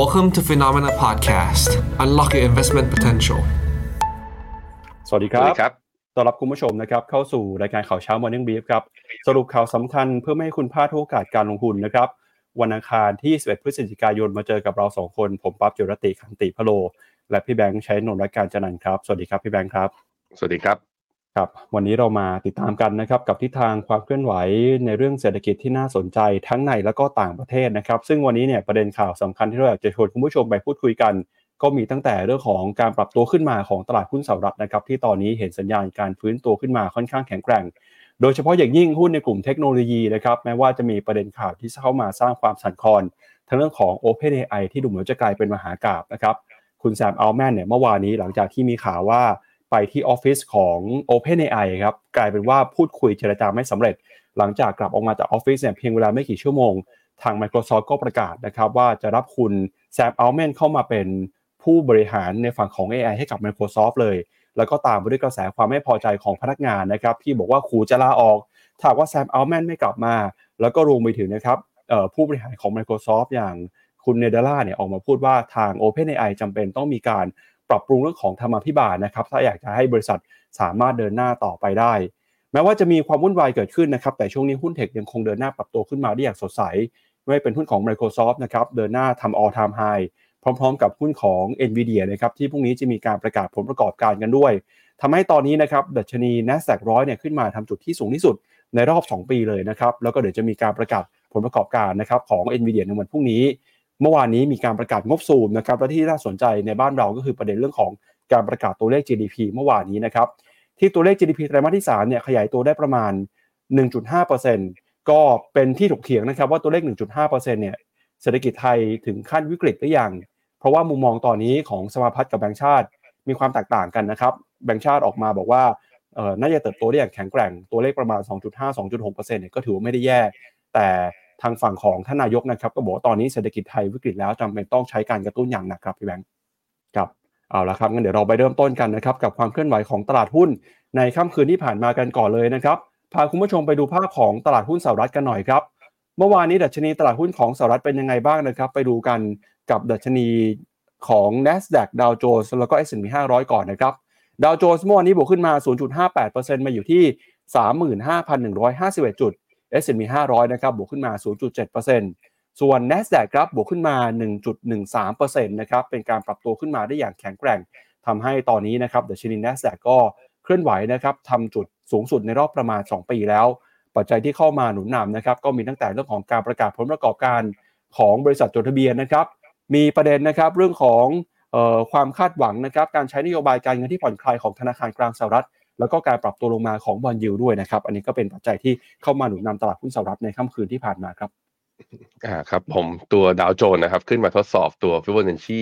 Welcome to Phenomena Podcast. Unlock your investment potential. สวัสดีครับต้อนรับคุณผู้ชมนะครับเข้าสู่รายการข่าวเช้า Morning Brief ครับ สรุปข่าวสำคัญเพื่อไม่ให้คุณพลาดโอกาสการลงทุนนะครับ วันอังคารที่11พฤศจิกายนมาเจอกับเราสองคน ผมปั๊บจุรติคันติพโล และพี่แบงค์ใช้นนท์รายการจันทร์ครับ สวัสดีครับพี่แบงค์ครับ สวัสดีครับ ครับวันนี้เรามาติดตามกันนะครับกับทิศทางความเคลื่อนไหวในเรื่องเศรษฐกิจที่น่าสนใจทั้งในและก็ต่างประเทศนะครับ ซึ่งวันนี้เนี่ยประเด็นข่าวสำคัญที่เราอยากจะชวนคุณผู้ชมไปพูดคุยกัน ก็มีตั้งแต่เรื่องของการปรับตัวขึ้นมาของตลาดหุ้นสหรัฐนะครับที่ตอนนี้เห็นสัญญาณการฟื้นตัวขึ้นมาค่อนข้างแข็งแกร่ง โดยเฉพาะอย่างยิ่งหุ้นในกลุ่มเทคโนโลยีนะครับแม้ว่าจะมีประเด็นข่าวที่เข้ามาสร้างความสั่นคลอนทั้งเรื่องของ OpenAI ที่ดูเหมือนจะกลายเป็นมหากราบนะครับคุณแซมอัลแมนเนี่ยเมื่อวานนี้หลังจากที่มีข่าวว่า ไปที่ออฟฟิศของ OpenAI ครับกลายเป็นว่าพูดคุยเจรจาไม่สำเร็จ หลังจากกลับออกมาจากออฟฟิศเนี่ยเพียงเวลาไม่กี่ชั่วโมง ทาง Microsoft ก็ประกาศนะครับว่าจะรับคุณแซมอัลแมนเข้ามาเป็นผู้บริหารในฝั่งของ AI ให้กับ Microsoft เลย แล้วก็ตามไปด้วยกระแสความไม่พอใจของพนักงานนะครับที่บอกว่าขู่จะลาออกถ้าว่าแซมอัลแมนไม่กลับมา แล้วก็รวมไปถึงนะครับผู้บริหารของ Microsoft อย่างคุณเนเดล่าเนี่ยออกมาพูดว่าทาง OpenAI จำเป็นต้องมีการ ปรับปรุงเรื่องของธรรมาภิบาลนะครับถ้าอยากจะให้บริษัทสามารถเดินหน้าต่อไปได้ แม้ว่าจะมีความวุ่นวายเกิดขึ้นนะครับแต่ช่วงนี้หุ้นเทคยังคงเดินหน้าปรับตัวขึ้นมาได้อย่างสดใสไม่เป็นหุ้นของ Microsoft นะครับเดินหน้าทำ all time high พร้อมๆ กับหุ้นของ NVIDIA นะครับที่พรุ่งนี้จะมีการประกาศผลประกอบการกันด้วยทำให้ตอนนี้นะครับดัชนี NASDAQ ร้อยเนี่ยขึ้นมาทำจุดที่สูงที่สุดในรอบ 2 ปีเลยนะครับแล้วก็เดี๋ยวจะมีการประกาศผลประกอบการนะครับของ NVIDIA ในวันพรุ่งนี้ เมื่อวานนี้มีการประกาศงบซูมนะครับและที่น่าสนใจในบ้านเราก็คือประเด็นเรื่องของการประกาศตัวเลข GDP เมื่อวานนี้นะครับที่ตัวเลข GDP ไตรมาสที่3เนี่ยขยายตัวได้ประมาณ 1.5%ก็เป็นที่ถกเถียงนะครับว่าตัวเลข 1.5%เนี่ยเศรษฐกิจไทยถึงขั้นวิกฤตหรือยัง เพราะว่ามุมมองตอนนี้ของสมาพัฒน์กับแบงก์ชาติมีความแตกต่างกันนะครับ แบงก์ชาติออกมาบอกว่าเออน่าจะเติบโตได้อย่างแข็งแกร่งตัวเลขประมาณ 2.5-2.6%เนี่ยก็ถือว่าไม่ได้แย่ แต่ ทางฝั่งของท่านนายกนะครับ ก็บอกตอนนี้เศรษฐกิจไทยวิกฤตแล้วจำเป็นต้องใช้การกระตุ้นอย่างหนักครับพี่แบงค์ครับเอาละครับงั้นเดี๋ยวเราไปเริ่มต้นกันนะครับกับความเคลื่อนไหวของตลาดหุ้น ในค่ำคืนที่ผ่านมากันก่อนเลยนะครับพาคุณผู้ชมไปดูภาพของตลาดหุ้นสหรัฐกันหน่อยครับเมื่อวานนี้ดัชนีตลาดหุ้นของสหรัฐเป็นยังไงบ้างนะครับ ไปดูกันกับดัชนีของ NASDAQ ดาวโจนส์แล้วก็ S&P 500 ก่อนนะครับดาวโจนส์เมื่อวานนี้บวกขึ้นมา 0.58%มาอยู่ที่ 35,151 จุด S&P 500 นะครับบวกขึ้นมา 0.7%ส่วน NASDAQ ครับบวกขึ้นมา 1.13%นะครับเป็นการปรับตัวขึ้นมาได้อย่างแข็งแกร่งทำให้ตอนนี้นะครับดัชนี NASDAQ ก็เคลื่อนไหวนะครับทำจุดสูงสุดในรอบประมาณ 2 ปีแล้ว ปัจจัยที่เข้ามาหนุนนำนะครับก็มีตั้งแต่เรื่องของการประกาศผลประกอบการของบริษัทจดทะเบียนนะครับมีประเด็นนะครับเรื่องของออความคาดหวังนะครับการใช้นโยบายการเงินที่ผ่อนคลายของธนาคารกลางสหรัฐ แล้วก็การปรับตัวลงมาของบอลยูด้วยนะครับ อันนี้ก็เป็นปัจจัยที่เข้ามาหนุนนำตลาดหุ้นสหรัฐในค่ำคืนที่ผ่านมาครับอ่าครับผมตัวดาวโจนส์นะครับ ขึ้นมาทดสอบตัวฟิ b o n a c c i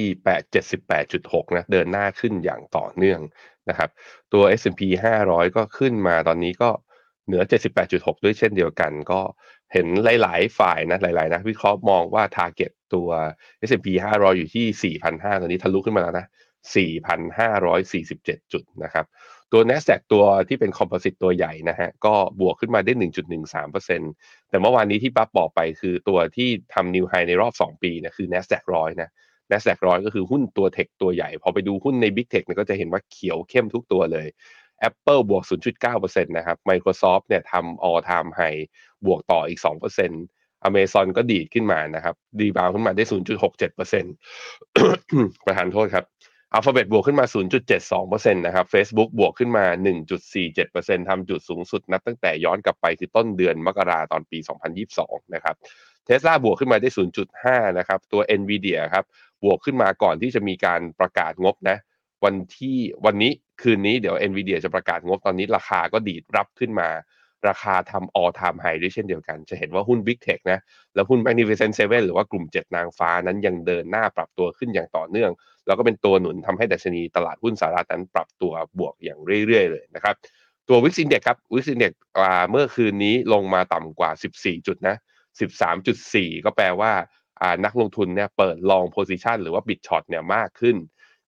878.6นะเดินหน้าขึ้นอย่างต่อเนื่องนะครับ ตัว S&P 500 ก็ขึ้นมาตอนนี้ก็เหนือ 78.6 ด้วยเช่นเดียวกันก็เห็นหลาย ๆ ฝ่ายนะหลาย ๆนักวิเคราะห์มองว่า Target ตัว S&P 500 อยู่ที่ 4,500 ตอนนี้ทะลุขึ้นมาแล้วนะ 4,547 จุดนะครับ ตัว NASDAQ ตัวที่เป็นคอมโพสิตตัวใหญ่นะฮะก็บวกขึ้นมาได้ 1.13%แต่เมื่อวานนี้ที่ปั๊บบอกไปคือตัวที่ทำนิวไฮในรอบ 2 ปีนะคือ NASDAQ ร้อยนะ NASDAQ ร้อยก็คือหุ้นตัวเทคตัวใหญ่ พอไปดูหุ้นใน Big Tech เนี่ยก็จะเห็นว่าเขียวเข้มทุกตัวเลย Apple บวก 0.9%นะครับ Microsoft เนี่ยทำ all time high บวกต่ออีก2% Amazon ก็ดีดขึ้นมานะครับ ดีบาวขึ้นมาได้ 0.67%ประธานโทษครับ Alphabet บวกขึ้นมา 0.72%นะครับ Facebook บวกขึ้นมา 1.47%ทำจุดสูงสุดนับตั้งแต่ย้อนกลับไปคือต้นเดือนมกราตอนปี 2022 นะครับ Tesla บวกขึ้นมาได้ 0.5 นะครับ ตัว Nvidia ครับ บวกขึ้นมาก่อนที่จะมีการประกาศงบนะ วันที่วันนี้คืนนี้เดี๋ยว Nvidia จะประกาศงบตอนนี้ราคาก็ดีดรับขึ้นมา ราคาทำ all time high ด้วยเช่นเดียวกัน จะเห็นว่าหุ้น Big Tech นะ แล้วหุ้น Magnificent Seven หรือว่ากลุ่ม 7 นางฟ้านั้นยังเดินหน้าปรับตัวขึ้นอย่างต่อเนื่อง แล้วก็เป็นตัวหนุนทำให้ดัชนีตลาดหุ้นสหรัฐนั้นปรับตัวบวกอย่างเรื่อย ๆ เลยนะครับ ตัว Wix Index ครับ Wix Index เมื่อคืนนี้ลงมาต่ำกว่า 14 จุดนะ13.4 ก็แปลว่านักลงทุนเนี่ยเปิด long position หรือว่า bid short เนี่ยมากขึ้น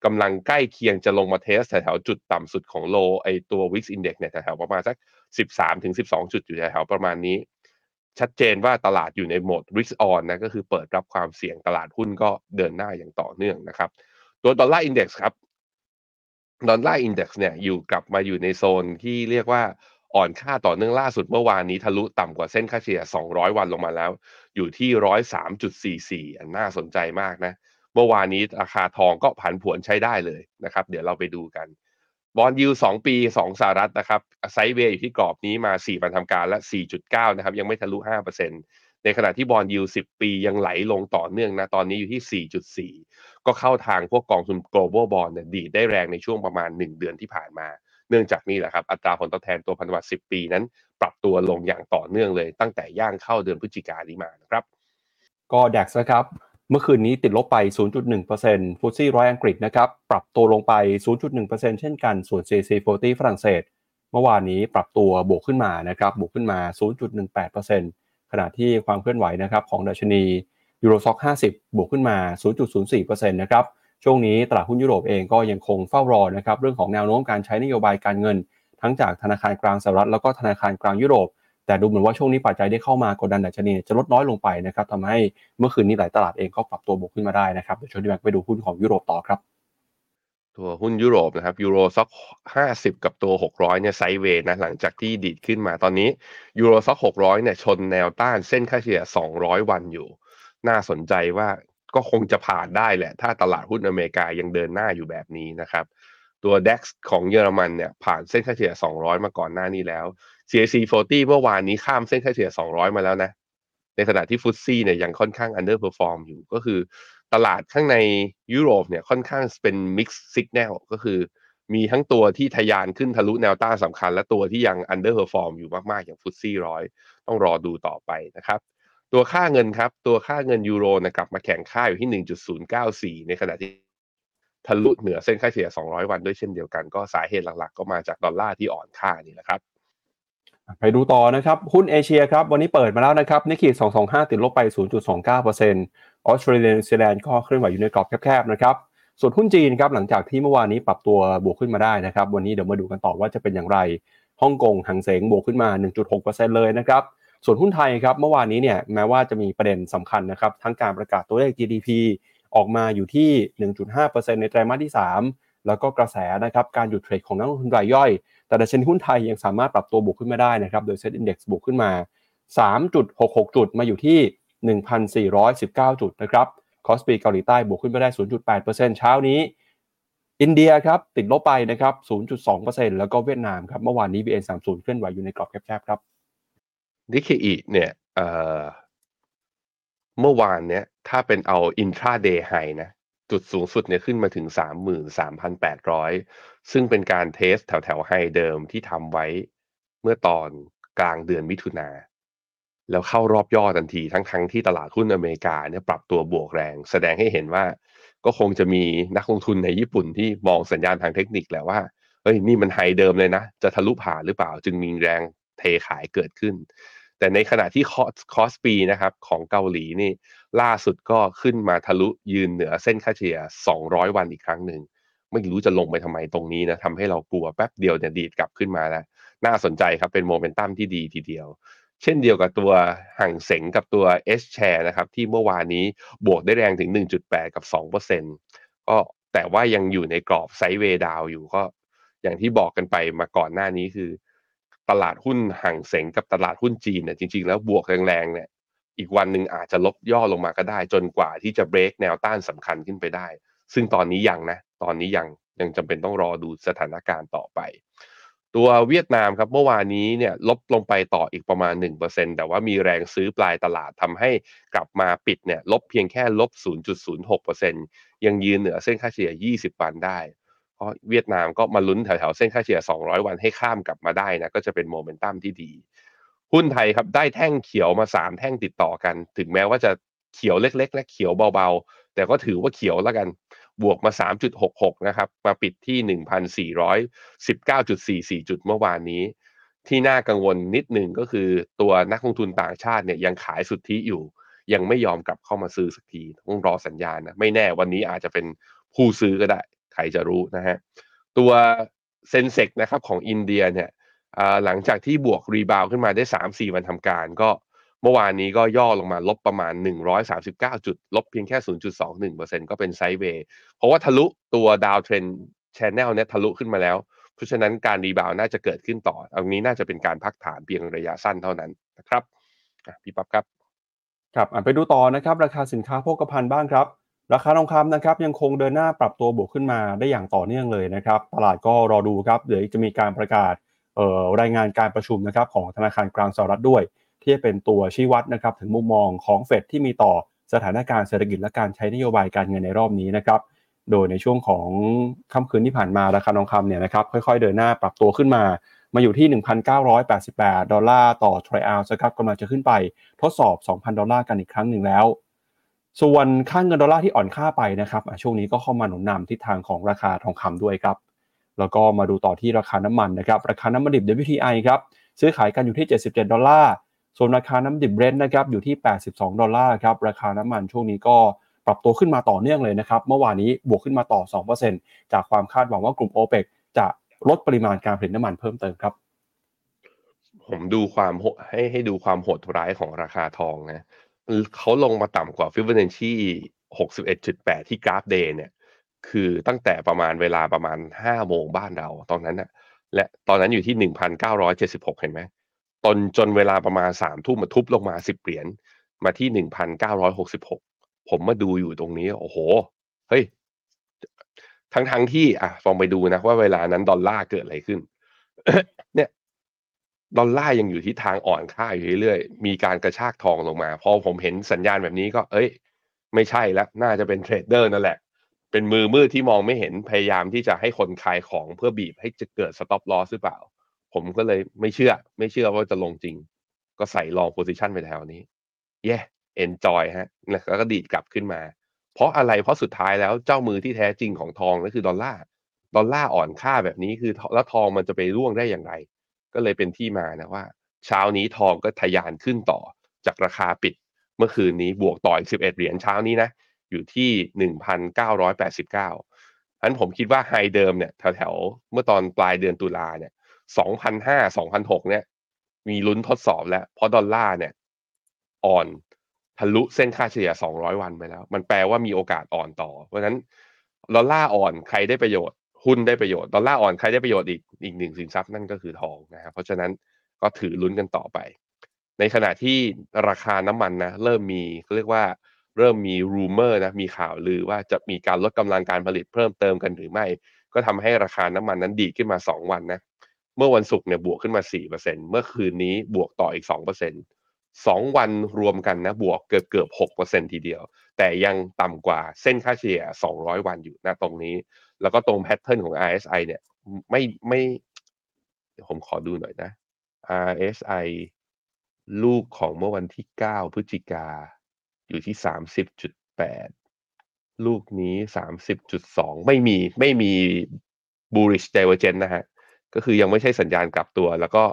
กำลังใกล้เคียงจะลงมาเทสแถวจุดต่ำสุดของโลไอตัว Wix Index เนี่ยแถวๆประมาณสัก 13ถึง12 จุดอยู่แถวๆประมาณนี้ ชัดเจนว่าตลาดอยู่ในโหมด risk on นะก็คือเปิดรับความเสี่ยงตลาดหุ้นก็เดินหน้าอย่างต่อเนื่องนะครับ ตัว dollar index ครับ dollar index เนี่ยอยู่กลับมาอยู่ในโซนที่เรียกว่าอ่อนค่าต่อเนื่องล่าสุดเมื่อวานนี้ทะลุต่ำกว่าเส้นค่าเฉลี่ย 200 วันลงมาแล้ว อยู่ที่ 103.44 อันน่าสนใจมากนะ เมื่อวานนี้ราคาทองก็ผันผวนใช้ได้เลยนะครับ เดี๋ยวเราไปดูกัน bond yield สองปีของสหรัฐนะครับ sideway อยู่ที่กรอบนี้มา 4 วันทำการและ 4.9 นะครับ ยังไม่ทะลุ 5% ในขณะที่ bond yield 10ปียังไหลลงต่อเนื่องนะตอนนี้อยู่ที่ 4.4 ก็เข้าทางพวกกองทุน global bond เนี่ยดีดได้แรงในช่วงประมาณ 1 เดือนที่ผ่านมา เนื่องจากนี่แหละครับอัตราผลตอบแทนตัวพันธบัตร10 ปีนั้น ปรับตัวลงอย่างต่อเนื่องเลย ตั้งแต่ย่างเข้าเดือนพฤศจิกายนนี้มานะครับ ก็แดกนะครับเมื่อคืนนี้ติดลบไป 0.1%ฟุตซี่ร้อยอังกฤษนะครับ ปรับตัวลงไป 0.1%เช่นกัน ส่วน CAC 40 ฝรั่งเศส เมื่อวานนี้ปรับตัวบวกขึ้นมานะครับ บวกขึ้นมา 0.18% ขณะที่ความเคลื่อนไหวนะครับของดัชนียูโรซ็อก50 บวกขึ้นมา 0.04%นะครับช่วงนี้ตลาดหุ้นยุโรปเองก็ยังคงเฝ้ารอนะครับเรื่องของแนวโน้มการใช้นโยบายการเงิน ทั้งจากธนาคารกลางสหรัฐแล้วก็ธนาคารกลางยุโรป แต่ดูเหมือนว่าช่วงนี้ปัจจัยได้เข้ามากดดันดัชนีจะลดน้อยลงไปนะครับทำให้เมื่อคืนนี้หลายตลาดเองก็ปรับตัวบวกขึ้นมาได้นะครับเดี๋ยวช่วนดีแบงไปดูหุ้นของยุโรปต่อครับ ตัวหุ้นยุโรปนะครับยูโรซ็อกห้าสิบกับตัวหกร้อยเนี่ยไซเวย์นะหลังจากที่ดีดขึ้นมาตอนนี้ยูโรซ็อกหกร้อยเนี่ยชนแนวต้านเส้นค่าเฉลี่ยสองร้อยวันอยู่ น่าสนใจว่าก็คงจะผ่านได้แหละ ถ้าตลาดหุ้นอเมริกายังเดินหน้าอยู่แบบนี้นะครับตัว DAX ของเยอรมันเนี่ยผ่านเส้นค่าเฉลี่ย 200 มาก่อนหน้านี้แล้ว CAC 40 เมื่อวานนี้ข้ามเส้นค่าเฉลี่ย 200 มาแล้วนะ ในขณะที่ฟุตซี่เนี่ยยังค่อนข้าง underperform อยู่ ก็คือ ตลาดข้างในยุโรปเนี่ยค่อนข้างเป็น mixed signal ก็คือ มีทั้งตัวที่ทะยานขึ้นทะลุแนวต้านสำคัญ และตัวที่ยัง underperform อยู่มาก ๆ อย่างฟุตซี่ร้อยต้องรอดูต่อไปนะครับ ตัวค่าเงินครับ ตัวค่าเงินยูโรนะกลับมาแข็งค่าอยู่ที่ 1.094 ในขณะที่ทะลุเหนือเส้นค่าเฉลี่ย 200 วันด้วยเช่นเดียวกัน ก็สาเหตุหลักๆ ก็มาจากดอลลาร์ที่อ่อนค่านี่แหละครับไปดูต่อนะครับ หุ้นเอเชียครับ วันนี้เปิดมาแล้วนะครับนิกเคอิ225 ติดลบไป 0.29% ออสเตรเลียนิวซีแลนด์ก็เคลื่อนไหวอยู่ในกรอบแคบๆนะครับส่วนหุ้นจีนครับหลังจากที่เมื่อวานนี้ปรับตัวบวกขึ้นมาได้นะครับวันนี้เดี๋ยวมาดูกันต่อว่าจะเป็นอย่างไรฮ่องกงหังเสงบวกขึ้นมา 1.6%เลยนะครับส่วนหุ้นไทยครับเมื่อวานนี้เนี่ยแม้ว่าจะมีประเด็นสำคัญนะครับทั้งการประกาศตัวเลข GDP ออกมาอยู่ที่ 1.5%ในไตรมาสที่ 3 แล้วก็กระแสนะครับการหยุดเทรดของนักลงทุนรายย่อย แต่ดัชนีหุ้นไทยยังสามารถปรับตัวบวกขึ้นมาได้นะครับโดย Set Index บวกขึ้นมา 3.66 จุดมาอยู่ที่ 1,419 จุดนะครับคอสปีเกาหลีใต้บวกขึ้นมาได้ 0.8%เช้านี้ อินเดียครับติดลบไปนะครับ 0.2%แล้วก็เวียดนามครับเมื่อวานนี้ VN30 เคลื่อนไหวอยู่ในกรอบแคบๆครับนิกเคอิเนี่ยเเมื่อวานเนี้ยถ้าเป็นเอา intraday high นะจุดสูงสุดเนี่ยขึ้นมาถึง 33,800 ซึ่งเป็นการ test แถวแถว high เดิมที่ทำไว้เมื่อตอนกลางเดือนมิถุนา แล้วเข้ารอบย่อทันทีทั้งทั้งที่ตลาดหุ้นอเมริกาเนี่ยปรับตัวบวกแรง แสดงให้เห็นว่าก็คงจะมีนักลงทุนในญี่ปุ่นที่มองสัญญาณทางเทคนิคแหละว่าเฮ้ยนี่มัน high เดิมเลยนะ จะทะลุผ่านหรือเปล่าจึงมีแรงเทขายเกิดขึ้น แต่ในขณะที่คอสคอสปีนะครับของเกาหลีนี่ล่าสุดก็ขึ้นมาทะลุยืนเหนือเส้นค่าเฉลี่ย 200 วันอีกครั้งหนึ่งไม่รู้จะลงไปทำไมตรงนี้นะทำให้เรากลัวแป๊บเดียวเนี่ยดีดกลับขึ้นมาแล้ว น่าสนใจครับเป็นโมเมนตัมที่ดีทีเดียว เช่นเดียวกับตัวฮั่งเส็งกับตัว S share นะครับที่เมื่อวานนี้บวกได้แรงถึง 1.8 กับ 2%ก็แต่ว่ายังอยู่ในกรอบไซด์เวดาวอยู่ก็อย่างที่บอกกันไปมาก่อนหน้านี้คือ ตลาดหุ้นห่างเสงกับตลาดหุ้นจีนเนี่ยจริง ๆ แล้วบวกแรงๆเนี่ยอีกวันหนึ่งอาจจะลบย่อลงมาก็ได้ จนกว่าที่จะเบรกแนวต้านสำคัญขึ้นไปได้ ซึ่งตอนนี้ยังนะ ตอนนี้ยังยังจำเป็นต้องรอดูสถานการณ์ต่อไป ตัวเวียดนามครับเมื่อวานนี้เนี่ยลบลงไปต่ออีกประมาณ 1%แต่ว่ามีแรงซื้อปลายตลาดทำให้กลับมาปิดเนี่ยลบเพียงแค่ลบ 0.06%ยังยืนเหนือเส้นค่าเฉลี่ย 20 วันได้ เพราะเวียดนามก็มาลุ้นแถวๆเส้นค่าเฉลี่ย 200 วันให้ข้ามกลับมาได้นะก็จะเป็นโมเมนตัมที่ดี หุ้นไทยครับได้แท่งเขียวมา 3 แท่งติดต่อกัน ถึงแม้ว่าจะเขียวเล็กๆ และเขียวเบาๆ แต่ก็ถือว่าเขียวแล้วกัน บวกมา 3.66 นะครับ มาปิดที่ 1,419.44 จุดเมื่อวานนี้ ที่น่ากังวลนิดหนึ่งก็คือตัวนักลงทุนต่างชาติเนี่ยยังขายสุทธิอยู่ ยังไม่ยอมกลับเข้ามาซื้อสักทีต้องรอสัญญาณนะ ไม่แน่วันนี้อาจจะเป็นผู้ซื้อก็ได้ ใครจะรู้นะฮะ ตัวเซนเซ็กซ์นะครับของอินเดียเนี่ยหลังจากที่บวก rebound ขึ้นมาได้ 3-4 วันทำการก็ เมื่อวานนี้ก็ย่อลงมาลบประมาณ 139 จุด ลบเพียงแค่ 0.21%ก็เป็น sideway เพราะว่าทะลุตัว downtrend channel เนี่ยทะลุขึ้นมาแล้ว เพราะฉะนั้นการ rebound น่าจะเกิดขึ้นต่ออันนี้น่าจะเป็นการพักฐานเพียงระยะสั้นเท่านั้นนะครับพี่ปั๊บครับครับไปดูต่อนะครับราคาสินค้าโภคภัณฑ์บ้างครับราคาทองคำนะครับยังคงเดินหน้าปรับตัวบวกขึ้นมาได้อย่างต่อเนื่องเลยนะครับ ตลาดก็รอดูครับเดี๋ยวจะมีการประกาศรายงานการประชุมนะครับของธนาคารกลางสหรัฐด้วย ที่จะเป็นตัวชี้วัดนะครับถึงมุมมองของเฟดที่มีต่อสถานการณ์เศรษฐกิจและการใช้นโยบายการเงินในรอบนี้นะครับโดยในช่วงของค่ำคืนที่ผ่านมาราคาทองคำเนี่ยนะครับค่อยๆ เดินหน้าปรับตัวขึ้นมา มาอยู่ที่ 1,988 ดอลลาร์ต่อทรอยออนซ์ครับกำลังจะขึ้นไปทดสอบ 2,000 ดอลลาร์กันอีกครั้งหนึ่งแล้ว ส่วนค่าเงินดอลลาร์ที่อ่อนค่าไปนะครับช่วงนี้ก็เข้ามาหนุนนำทิศทางของราคาทองคำด้วยครับ แล้วก็มาดูต่อที่ราคาน้ำมันนะครับ ราคาน้ำมันดิบ WTI ครับซื้อขายกันอยู่ที่ 77 ดอลลาร์ ส่วนราคาน้ำดิบเบรนท์นะครับอยู่ที่ 82 ดอลลาร์ครับราคาน้ำมันช่วงนี้ก็ปรับตัวขึ้นมาต่อเนื่องเลยนะครับ เมื่อวานนี้บวกขึ้นมาต่อ 2%จากความคาดหวังว่ากลุ่มโอเปกจะลดปริมาณการผลิตน้ำมันเพิ่มเติมครับ ผมดูความให้ให้ดูความโหดร้ายของราคาทองนะเขาลงมาต่ำกว่าฟิบเบอร์เนชี่61.8 ที่กราฟ Day เนี่ย คือตั้งแต่ประมาณเวลาประมาณห้าโมงบ้านเราตอนนั้นนะและตอนนั้นอยู่ที่หนึ่งพันเก้าร้อยเจ็ดสิบหกเห็นไหม ตอนจนเวลาประมาณสามทุ่มมาทุบลงมาสิบเหรียญมาที่หนึ่งพันเก้าร้อยหกสิบหกผมมาดูอยู่ตรงนี้ โอ้โห เฮ้ย ทั้งทั้งที่ อะลองไปดูนะว่าเวลานั้นดอลลาร์เกิดอะไรขึ้น เนี่ย ดอลลาร์ยังอยู่ที่ทางอ่อนค่าอยู่เรื่อยๆ มีการกระชากทองลงมา พอผมเห็นสัญญาณแบบนี้ก็ เอ้ย ไม่ใช่แล้ว น่าจะเป็นเทรดเดอร์นั่นแหละ เป็นมือมืดที่มองไม่เห็น พยายามที่จะให้คนขายของเพื่อบีบให้จะเกิด stop loss หรือเปล่า ผมก็เลยไม่เชื่อ ไม่เชื่อว่าจะลงจริง ก็ใส่ long position ไปแถวนี้ เย่ enjoy ฮะแล้วก็ดีดกลับขึ้นมา เพราะอะไรเพราะสุดท้ายแล้วเจ้ามือที่แท้จริงของทองนั่นคือดอลลาร์ดอลลาร์อ่อนค่าแบบนี้คือแล้วทองมันจะไปร่วงได้อย่างไร ก็เลยเป็นที่มานะว่า เช้านี้ทองก็ทะยานขึ้นต่อจากราคาปิด เมื่อคืนนี้บวกต่ออีกสิบเอ็ดเหรียญเช้านี้นะอยู่ที่หนึ่งพันเก้าร้อยแปดสิบเก้าอันผมคิดว่าไฮเดิมเนี่ยแถวๆเมื่อตอนปลายเดือนตุลาเนี่ย สองพันห้าสองพันหกเนี่ย มีลุ้นทดสอบแล้ว เพราะดอลลาร์เนี่ย อ่อนทะลุเส้นค่าเฉลี่ยสองร้อยวันไปแล้ว มันแปลว่ามีโอกาสอ่อนต่อ เพราะฉะนั้นดอลลาร์อ่อนใครได้ประโยชน์ หุ้นได้ประโยชน์ ดอลลาร์อ่อนใครได้ประโยชน์อีกอีกหนึ่งสินทรัพย์นั่นก็คือทองนะครับ เพราะฉะนั้นก็ถือลุ้นกันต่อไป ในขณะที่ราคาน้ำมันนะเริ่มมีเรียกว่าเริ่มมีรูเมอร์นะมีข่าวลือว่าจะมีการลดกำลังการผลิตเพิ่มเติมกันหรือไม่ ก็ทำให้ราคาน้ำมันนั้นดีขึ้นมา 2 วันนะ เมื่อวันศุกร์เนี่ยบวกขึ้นมา 4%เมื่อคืนนี้บวกต่ออีก2% 2วันรวมกันนะบวกเกือบเกือบ6%ทีเดียว แต่ยังต่ำกว่าเส้นค่าเฉลี่ย 200 วันอยู่นะตรงนี้ แล้วก็ตรงแพทเทิร์นของ RSI เนี่ยไม่ไม่ผมขอดูหน่อยนะ RSI ลูกของเมื่อวันที่ 9 พฤศจิกา อยู่ที่สามสิบจุดแปดลูกนี้สามสิบจุดสองไม่มีไม่มี bullish divergence นะฮะ ก็คือยังไม่ใช่สัญญาณกลับตัว แล้วก็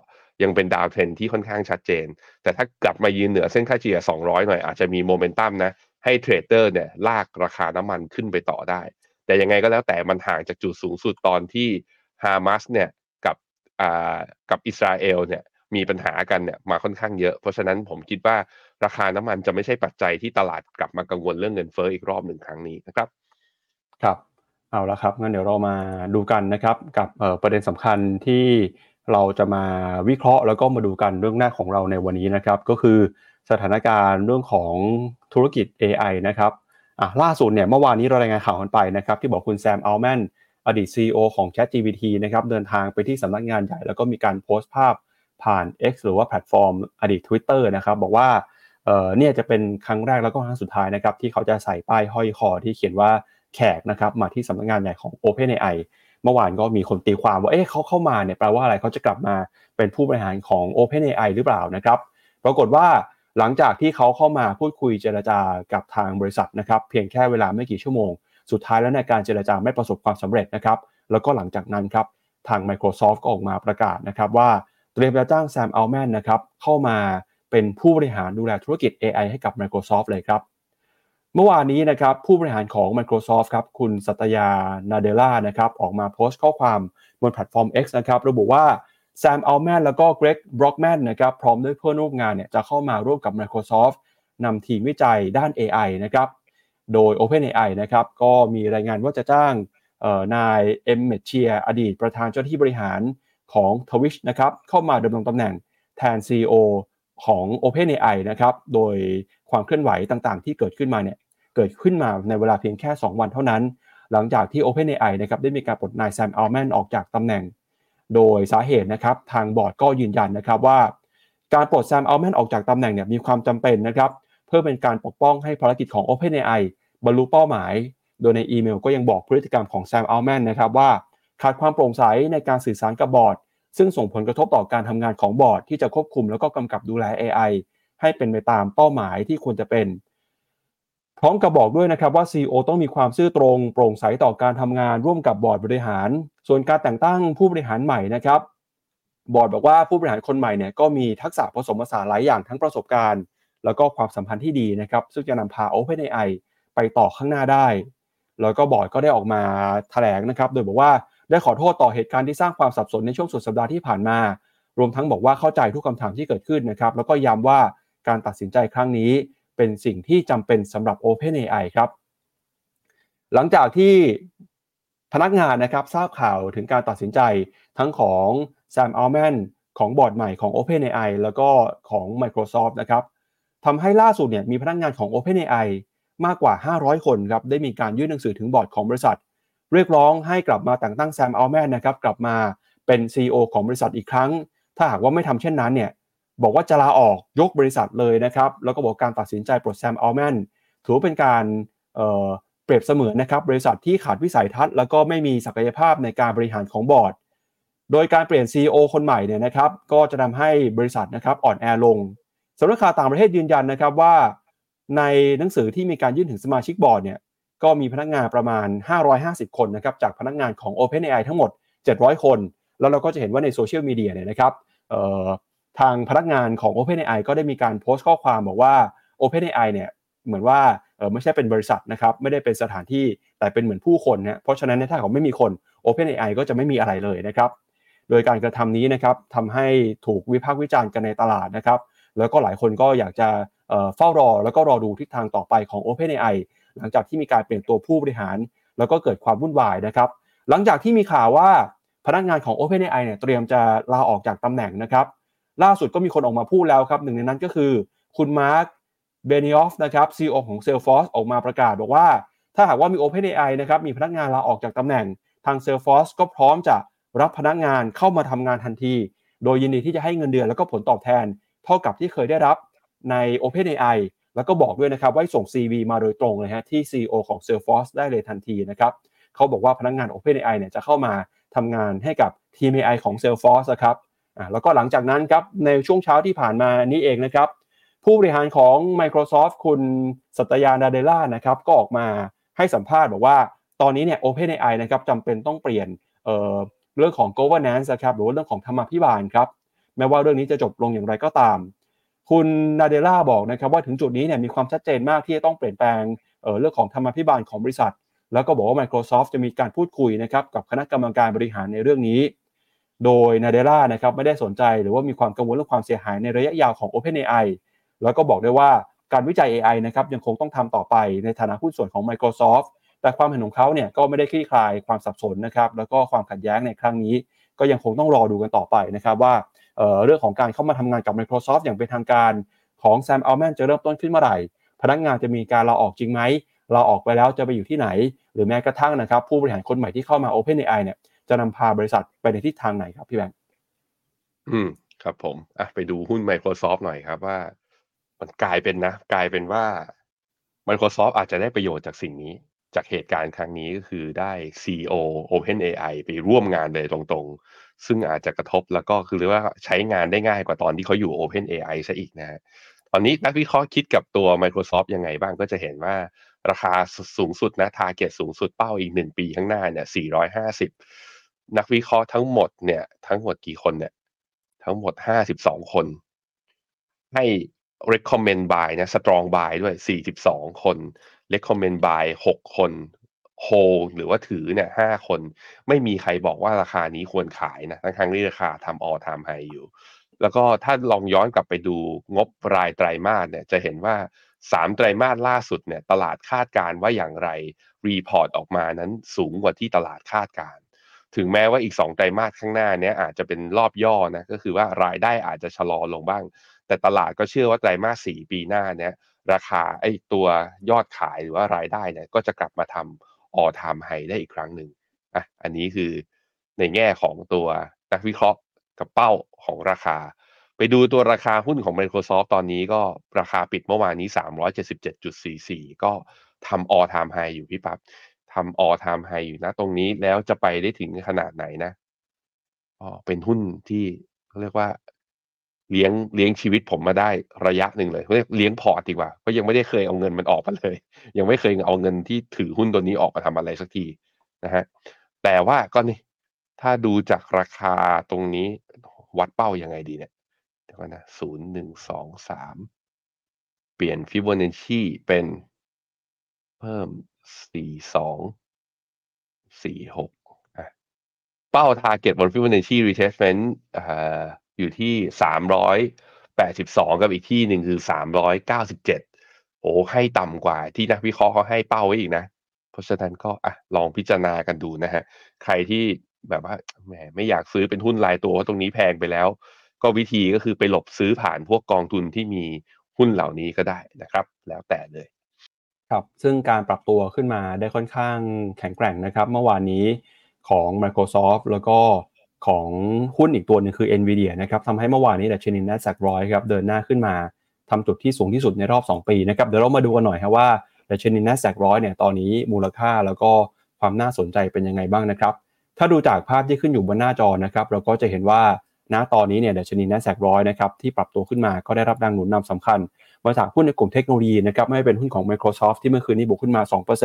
ยังเป็น downtrend ที่ค่อนข้างชัดเจน แต่ถ้ากลับมายืนเหนือเส้นค่าเฉลี่ย 200 หน่อยอาจจะมีโมเมนตัมนะให้เทรดเดอร์เนี่ยลากราคาน้ำมันขึ้นไปต่อได้ แต่ยังไงก็แล้วแต่มันห่างจากจุดสูงสุดตอนที่ฮามาสเนี่ยกับอ่ากับอิสราเอลเนี่ยมีปัญหากันเนี่ยมาค่อนข้างเยอะ เพราะฉะนั้นผมคิดว่าราคาน้ำมันจะไม่ใช่ปัจจัยที่ตลาดกลับมากังวลเรื่องเงินเฟ้ออีกรอบหนึ่งครั้งนี้นะครับ ครับ เอาละครับงั้นเดี๋ยวเรามาดูกันนะครับกับประเด็นสำคัญที่เราจะมาวิเคราะห์แล้วก็มาดูกันเรื่องหน้าของเราในวันนี้นะครับ ก็คือสถานการณ์เรื่องของธุรกิจ AI นะครับอะล่าสุดเนี่ยเมื่อวานนี้เรารายงานข่าวกันไปนะครับ ที่บอกคุณแซมอัลแมนอดีต CEO ของ ChatGPT นะครับเดินทางไปที่สำนักงานใหญ่ แล้วก็มีการโพสต์ภาพผ่าน X หรือว่าแพลตฟอร์มอดีต Twitter นะครับบอกว่าเนี่ยจะเป็นครั้งแรกแล้วก็ครั้งสุดท้ายนะครับที่เขาจะใส่ป้ายห้อยคอที่เขียนว่า แขกนะครับมาที่สำนักงานใหญ่ของ OpenAI เมื่อวานก็มีคนตีความว่าเอ๊ะเขาเข้ามาเนี่ยแปลว่าอะไรเขาจะกลับมาเป็นผู้บริหารของ OpenAI หรือเปล่านะครับ ปรากฏว่าหลังจากที่เขาเข้ามาพูดคุยเจรจากับทางบริษัทนะครับเพียงแค่เวลาไม่กี่ชั่วโมง สุดท้ายแล้วในการเจรจาไม่ประสบความสำเร็จนะครับแล้วก็หลังจากนั้นครับทาง Microsoft ก็ออกมาประกาศนะครับว่าเตรียมจะจ้างแซมอัลต์แมนนะครับเข้ามาเป็นผู้บริหารดูแลธุรกิจ AI ให้กับ Microsoft เลยครับ เมื่อวานนี้นะครับผู้บริหารของ Microsoft ครับคุณสัตยานาเดลลานะครับออกมาโพสต์ข้อความบนแพลตฟอร์ม X นะครับระบุว่าแซมอัลต์แมนแล้วก็เกร็กบร็อกแมนนะครับพร้อมด้วยเพื่อนร่วมงานเนี่ยจะเข้ามาร่วมกับ Microsoft นำทีมวิจัยด้าน AI นะครับโดย OpenAI นะครับก็มีรายงานว่าจะจ้างนายเอ็มเมเชียอดีตประธานเจ้าหน้าที่บริหารของ Twitch นะครับเข้ามาดำรงตำแหน่งแทน CEO ของ OpenAI นะครับ โดย ความเคลื่อนไหวต่างๆ ที่เกิดขึ้นมาเนี่ยเกิดขึ้นมาในเวลาเพียงแค่ 2 วันเท่านั้น หลังจากที่ OpenAI นะครับได้มีการปลดนายแซมอัลต์แมนออกจากตำแหน่ง โดยสาเหตุนะครับทางบอร์ดก็ยืนยันนะครับว่า การปลดแซมอัลต์แมนออกจากตำแหน่งเนี่ยมีความจำเป็นนะครับเพื่อเป็นการปกป้องให้ภารกิจของ OpenAI บรรลุเป้าหมาย โดยในอีเมลก็ยังบอกพฤติกรรมของแซมอัลต์แมนนะครับว่าขาดความโปร่งใสในการสื่อสารกับบอร์ดซึ่งส่งผลกระทบต่อการทำงานของบอร์ดที่จะควบคุมแล้วก็กำกับดูแล AI ให้เป็นไปตามเป้าหมายที่ควรจะเป็น พร้อมกับบอกด้วยนะครับว่า CEO ต้องมีความซื่อตรง โปร่งใสต่อการทำงานร่วมกับบอร์ดบริหาร ส่วนการแต่งตั้งผู้บริหารใหม่นะครับ บอร์ดบอกว่าผู้บริหารคนใหม่เนี่ยก็มีทักษะผสมผสานหลายอย่างทั้งประสบการณ์ แล้วก็ความสัมพันธ์ที่ดีนะครับซึ่งจะนำพา OpenAI ไปต่อข้างหน้าได้ แล้วก็บอร์ดก็ได้ออกมาแถลงนะครับ โดยบอกว่าได้ขอโทษต่อเหตุการณ์ที่สร้างความสับสนในช่วงสุดสัปดาห์ที่ผ่านมา รวมทั้งบอกว่าเข้าใจทุกคำถามที่เกิดขึ้นนะครับ แล้วก็ย้ำว่า การตัดสินใจครั้งนี้เป็นสิ่งที่จำเป็นสำหรับ OpenAI ครับ หลังจากที่พนักงานนะครับทราบข่าวถึงการตัดสินใจทั้งของแซมอัลต์แมนของบอร์ดใหม่ของ OpenAI แล้วก็ของ Microsoft นะครับทำให้ล่าสุดเนี่ยมีพนักงานของ OpenAI มากกว่า 500 คนครับได้มีการยื่นหนังสือถึงบอร์ดของบริษัท เรียกร้องให้กลับมาแต่งตั้งแซมอัลต์แมนนะครับกลับมาเป็น CEO ของบริษัทอีกครั้ง ถ้าหากว่าไม่ทำเช่นนั้นเนี่ย บอกว่าจะลาออกยกบริษัทเลยนะครับ แล้วก็บอกการตัดสินใจปลดแซมอัลต์แมนถือเป็นการเเปรียบเสมือนนะครับบริษัทที่ขาดวิสัยทัศน์แล้วก็ไม่มีศักยภาพในการบริหารของบอร์ด โดยการเปลี่ยน CEO คนใหม่เนี่ยนะครับก็จะทำให้บริษัทนะครับอ่อนแอลงสำนักข่าวต่างประเทศยืนยันนะครับว่า ในหนังสือที่มีการยื่นถึงสมาชิกบอร์ดเนี่ยก็มีพนักงานประมาณ 550 คนนะครับจากพนักงานของ OpenAI ทั้งหมด 700 คน แล้วเราก็จะเห็นว่าในโซเชียลมีเดียเนี่ยนะครับ ทางพนักงานของ OpenAI ก็ได้มีการโพสต์ข้อความบอกว่า OpenAI เนี่ยเหมือนว่าไม่ใช่เป็นบริษัทนะครับไม่ได้เป็นสถานที่แต่เป็นเหมือนผู้คนนะเพราะฉะนั้นถ้าเขาไม่มีคน OpenAI ก็จะไม่มีอะไรเลยนะครับโดยการกระทำนี้นะครับทำให้ถูกวิพากษ์วิจารณ์กันในตลาดนะครับแล้วก็หลายคนก็อยากจะเฝ้ารอ แล้วก็รอดูทิศทางต่อไปของ OpenAI หลังจากที่มีการเปลี่ยนตัวผู้บริหาร แล้วก็เกิดความวุ่นวายนะครับหลังจากที่มีข่าวว่าพนักงานของ OpenAI เนี่ยเตรียมจะลาออกจากตำแหน่งนะครับ ล่าสุดก็มีคนออกมาพูดแล้วครับหนึ่งในนั้นก็คือคุณมาร์คเบนิออฟนะครับ CEO ของ Salesforce ออกมาประกาศบอกว่า ถ้าหากว่ามี OpenAI นะครับมีพนักงานลาออกจากตำแหน่งทาง Salesforce ก็พร้อมจะรับพนักงานเข้ามาทำงานทันที โดยยินดีที่จะให้เงินเดือนแล้วก็ผลตอบแทน เท่ากับที่เคยได้รับใน OpenAI แล้วก็บอกด้วยนะครับว่าส่ง CV มาโดยตรงเลยฮะที่ CEO ของ Salesforce ได้เลยทันทีนะครับเขาบอกว่าพนักงาน OpenAI เนี่ยจะเข้ามาทำงานให้กับทีม AI ของ Salesforce นะครับ แล้วก็หลังจากนั้นครับในช่วงเช้าที่ผ่านมานี้เองนะครับ ผู้บริหารของ Microsoft คุณสัตยานาเดล่านะครับก็ออกมาให้สัมภาษณ์บอกว่าตอนนี้เนี่ย OpenAI นะครับจำเป็นต้องเปลี่ยนเเรื่องของ governance นะครับหรือว่าเรื่องของธรรมาภิบาลครับแม้ว่าเรื่องนี้จะจบลงอย่างไรก็ตาม คุณนาเดล่าบอกนะครับว่าถึงจุดนี้เนี่ยมีความชัดเจนมากที่จะต้องเปลี่ยนแปลงเเรื่องของธรรมาภิบาลของบริษัท แล้วก็บอกว่า Microsoft จะมีการพูดคุยนะครับกับคณะกรรมการบริหารในเรื่องนี้ โดยนาเดล่านะครับไม่ได้สนใจหรือว่ามีความกังวลเรื่องความเสียหายในระยะยาวของ OpenAI แล้วก็บอกได้ว่าการวิจัย AI นะครับยังคงต้องทำต่อไปในฐานะหุ้นส่วนของ Microsoft แต่ความเห็นของเขาเนี่ยก็ไม่ได้คลี่คลายความสับสนนะครับแล้วก็ความขัดแย้งในครั้งนี้ ก็ยังคงต้องรอดูกันต่อไปนะครับว่าเเรื่องของการเข้ามาทำงานกับ Microsoft อย่างเป็นทางการของแซมอัลแมนจะเริ่มต้นขึ้นเมื่อไหร่ พนักงานจะมีการลาออกจริงไหมลาออกไปแล้วจะไปอยู่ที่ไหน หรือแม้กระทั่งนะครับผู้บริหารคนใหม่ที่เข้ามา OpenAI เนี่ย จะนำพาบริษัทไปในทิศทางไหนครับพี่แบงค์อืมครับผมอะไปดูหุ้น Microsoft หน่อยครับว่า มันกลายเป็นนะ กลายเป็นว่า Microsoft อาจจะได้ประโยชน์จากสิ่งนี้ จากเหตุการณ์ครั้งนี้ก็คือได้ CEO OpenAI ไปร่วมงานเลยตรงๆ ซึ่งอาจจะกระทบแล้วก็คือเรียกว่าใช้งานได้ง่ายกว่าตอนที่เขาอยู่ OpenAI ซะอีกนะฮะตอนนี้นักวิเคราะห์คิดกับตัว Microsoft ยังไงบ้างก็จะเห็นว่าราคาสูงสุดนะทาร์เก็ตสูงสุดเป้าอีกหนึ่งปีข้างหน้าเนี่ย450 นักวิเคราะห์ทั้งหมดเนี่ยทั้งหมดกี่คนเนี่ยทั้งหมด52คน ให้ recommend buy นะ strong buy ด้วย42คน recommend buy 6คนโฮหรือว่าถือเนี่ยห้าคน ไม่มีใครบอกว่าราคานี้ควรขายนะทั้งทั้งที่ราคาทำออทำไฮอยู่ แล้วก็ถ้าลองย้อนกลับไปดูงบรายไตรมาสเนี่ยจะเห็นว่าสามไตรมาสล่าสุดเนี่ยตลาดคาดการณ์ว่าอย่างไร report ออกมานั้นสูงกว่าที่ตลาดคาดการณ์ ถึงแม้ว่าอีกสองไตรมาสข้างหน้าเนี้ยอาจจะเป็นรอบย่อนะก็คือว่ารายได้อาจจะชะลอลงบ้าง แต่ตลาดก็เชื่อว่าไตรมาสสี่ปีหน้าเนี้ยราคาไอ้ตัวยอดขายหรือว่ารายได้เนี่ยก็จะกลับมาทำ all time high ได้อีกครั้งหนึ่งอะอันนี้คือในแง่ของตัวนักวิเคราะห์กับเป้าของราคา ไปดูตัวราคาหุ้นของ Microsoft ตอนนี้ก็ราคาปิดเมื่อวานนี้ 377.44 ก็ทำออทามไฮอยู่พี่ปับ๊บ ทำออทามไฮอยู่นะ ตรงนี้แล้วจะไปได้ถึงขนาดไหนนะอ๋อเป็นหุ้นที่เขาเรียกว่าเลี้ยงเลี้ยงชีวิตผมมาได้ระยะหนึ่งเลยเรียกเลี้ยงพอร์ตดีกว่าเพราะยังไม่ได้เคยเอาเงินมันออกมาเลย ยังไม่เคยเอาเงินที่ถือหุ้นตัวนี้ออกมาทำอะไรสักทีนะฮะแต่ว่าก็นี่ถ้าดูจากราคาตรงนี้วัดเป้ายังไงดีเนี่ยเดี๋ยวก่อนนะศูนย์หนึ่งสองสามเปลี่ยนฟิโบนัชชีเป็นเพิ่มสี่สองสี่หกเป้า target บน Fibonacci retracement อ่าอยู่ที่สามร้อยแปดสิบสองกับอีกที่หนึ่งคือสามร้อยเก้าสิบเจ็ดโอ้ให้ต่ำกว่าที่นักวิเคราะห์เขาให้เป้าไว้อีกนะ เพราะฉะนั้นก็อะลองพิจารณากันดูนะฮะ ใครที่แบบว่าแหมไม่อยากซื้อเป็นหุ้นรายตัวว่าตรงนี้แพงไปแล้ว ก็วิธีก็คือไปหลบซื้อผ่านพวกกองทุนที่มีหุ้นเหล่านี้ก็ได้นะครับ แล้วแต่เลย ครับซึ่งการปรับตัวขึ้นมาได้ค่อนข้างแข็งแกร่งนะครับ เมื่อวานนี้ของ Microsoft แล้วก็ของหุ้นอีกตัวหนึ่งคือ Nvidia นะครับทำให้เมื่อวานนี้ดัชนี NASDAQ ร้อยครับเดินหน้าขึ้นมาทำจุดที่สูงที่สุดในรอบ 2 ปีนะครับเดี๋ยวเรามาดูกันหน่อยครับว่าดัชนี NASDAQ ร้อยเนี่ยตอนนี้มูลค่าแล้วก็ความน่าสนใจเป็นยังไงบ้างนะครับ ถ้าดูจากภาพที่ขึ้นอยู่บนหน้าจอนะครับเราก็จะเห็นว่าณตอนนี้เนี่ยดัชนี NASDAQ ร้อยนะครับที่ปรับตัวขึ้นมาก็ได้รับแรงหนุนนำสำคัญ มาจากหุ้นในกลุ่มเทคโนโลยีนะครับไม่เป็นหุ้นของ Microsoft ที่เมื่อคืนนี้บวกขึ้นมา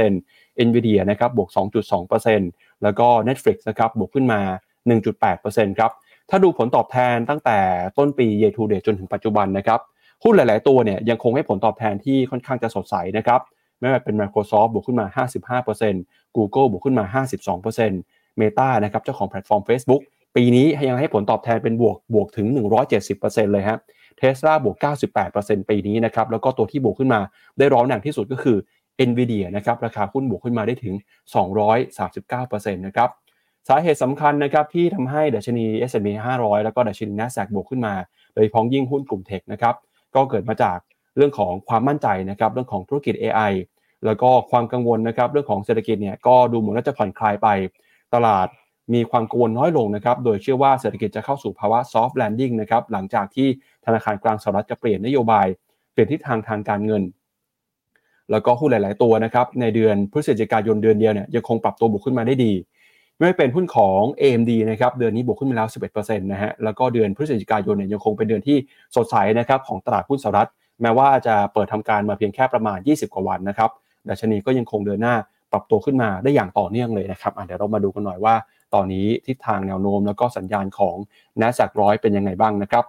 2% Nvidia นะครับบวก 2.2%แล้วก็ Netflix นะครับบวกขึ้นมา 1.8%ครับถ้าดูผลตอบแทนตั้งแต่ต้นปี year to date จนถึงปัจจุบันนะครับหุ้นหลาย ๆ ตัวเนี่ยยังคงให้ผลตอบแทนที่ค่อนข้างจะสดใสนะครับไม่ว่าเป็น Microsoft บวกขึ้นมา 55% Google บวกขึ้นมา 52% Meta นะครับเจ้าของแพลตฟอร์ม Facebook ปีนี้ยังให้ผลตอบแทนเป็นบวกบวกถึง 170%เลยฮะ เทสลาบวก 98%ปีนี้นะครับแล้วก็ตัวที่บวกขึ้นมาได้ร้อนหนักที่สุดก็คือ NVIDIA นะครับราคาหุ้นบวกขึ้นมาได้ถึง 239%นะครับสาเหตุสำคัญนะครับที่ทำให้ดัชนี S&P 500 แล้วก็ดัชนี NASDAQ บวกขึ้นมา โดยเฉพาะยิ่งหุ้นกลุ่มเทคนะครับก็เกิดมาจากเรื่องของความมั่นใจนะครับเรื่องของธุรกิจ AI แล้วก็ความกังวลนะครับเรื่องของเศรษฐกิจเนี่ยก็ดูเหมือนว่าจะผ่อนคลายไป ตลาดมีความกังวลน้อยลงนะครับโดยเชื่อว่าเศรษฐกิจจะเข้าสู่ภาวะ soft landing นะครับหลังจากที่ ธนาคารกลางสหรัฐจะเปลี่ยนนโยบายเปลี่ยนทิศทางทางการเงิน แล้วก็หุ้นหลาย ๆ ตัวนะครับในเดือนพฤศจิกายนเดือนเดียวเนี่ยยังคงปรับตัวบวกขึ้นมาได้ดี ไม่ว่าเป็นหุ้นของ AMD นะครับเดือนนี้บวกขึ้นมาแล้ว 11%นะฮะแล้วก็เดือนพฤศจิกายนเนี่ยยังคงเป็นเดือนที่สดใสนะครับของตลาดหุ้นสหรัฐ แม้ว่าจะเปิดทำการมาเพียงแค่ประมาณ 20 กว่าวันนะครับดัชนีก็ยังคงเดินหน้าปรับตัวขึ้นมาได้อย่างต่อเนื่องเลยนะครับเดี๋ยวเรามาดูกันหน่อยว่า ตอนนี้ทิศทางแนวโน้มแล้วก็สัญญาณของ NASDAQ ร้อยเป็นยังไงบ้างนะครับ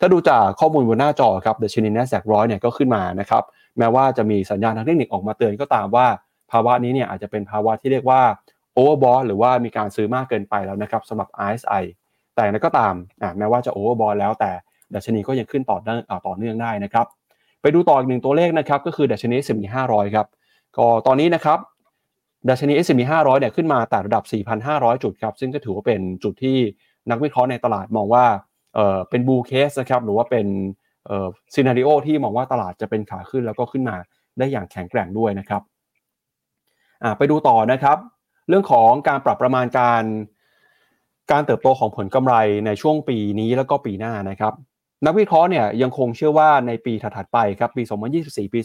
ถ้าดูจากข้อมูลบนหน้าจอครับดัชนี NASDAQ ร้อยเนี่ยก็ขึ้นมานะครับแม้ว่าจะมีสัญญาณทางเทคนิคออกมาเตือนก็ตามว่า ภาวะนี้เนี่ยอาจจะเป็นภาวะที่เรียกว่า overbought หรือว่ามีการซื้อมากเกินไปแล้วนะครับสำหรับ RSI แต่นั้นก็ตามแม้ว่าจะ overbought แล้วแต่ดัชนีก็ยังขึ้นต่อเนื่องต่อเนื่องได้นะครับไปดูต่ออีกหนึ่งตัวเลขนะครับก็คือดัชนี S&P 500 ครับก็ตอนนี้นะครับดัชนี S&P 500 เนี่ยขึ้นมาแต่ระดับ 4,500 จุดครับซึ่งก็ถือว่าเป็นจุดที่นักวิเคราะห์ในตลาดมองว่า เป็นบูเคสนะครับหรือว่าเป็นซีนารีโอที่มองว่าตลาดจะเป็นขาขึ้นแล้วก็ขึ้นมาได้อย่างแข็งแกร่งด้วยนะครับไปดูต่อนะครับ เรื่องของการปรับประมาณการการเติบโตของผลกำไรในช่วงปีนี้แล้วก็ปีหน้านะครับ นักวิเคราะห์เนี่ยยังคงเชื่อว่าในปีถัดๆไปครับปี 2024 ปี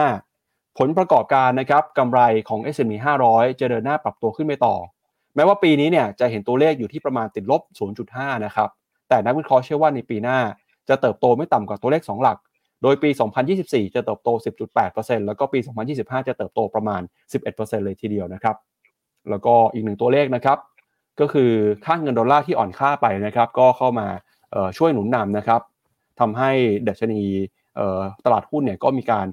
2025 ผลประกอบการนะครับกำไรของ S&P 500 จะเดินหน้าปรับตัวขึ้นไปต่อ แม้ว่าปีนี้เนี่ยจะเห็นตัวเลขอยู่ที่ประมาณติดลบ 0.5 นะครับ แต่นักวิเคราะห์เชื่อว่าในปีหน้า จะเติบโตไม่ต่ำกว่าตัวเลข 2 หลัก โดยปี 2024 จะเติบโต 10.8%แล้วก็ปี 2025 จะเติบโตประมาณ 11%เลยทีเดียวนะครับ แล้วก็อีกหนึ่งตัวเลขนะครับ ก็คือค่าเงินดอลลาร์ที่อ่อนค่าไปนะครับ ก็เข้ามาช่วยหนุนนำนะครับทำให้ดัชนีตลาดหุ้นเนี่ยก็มีการ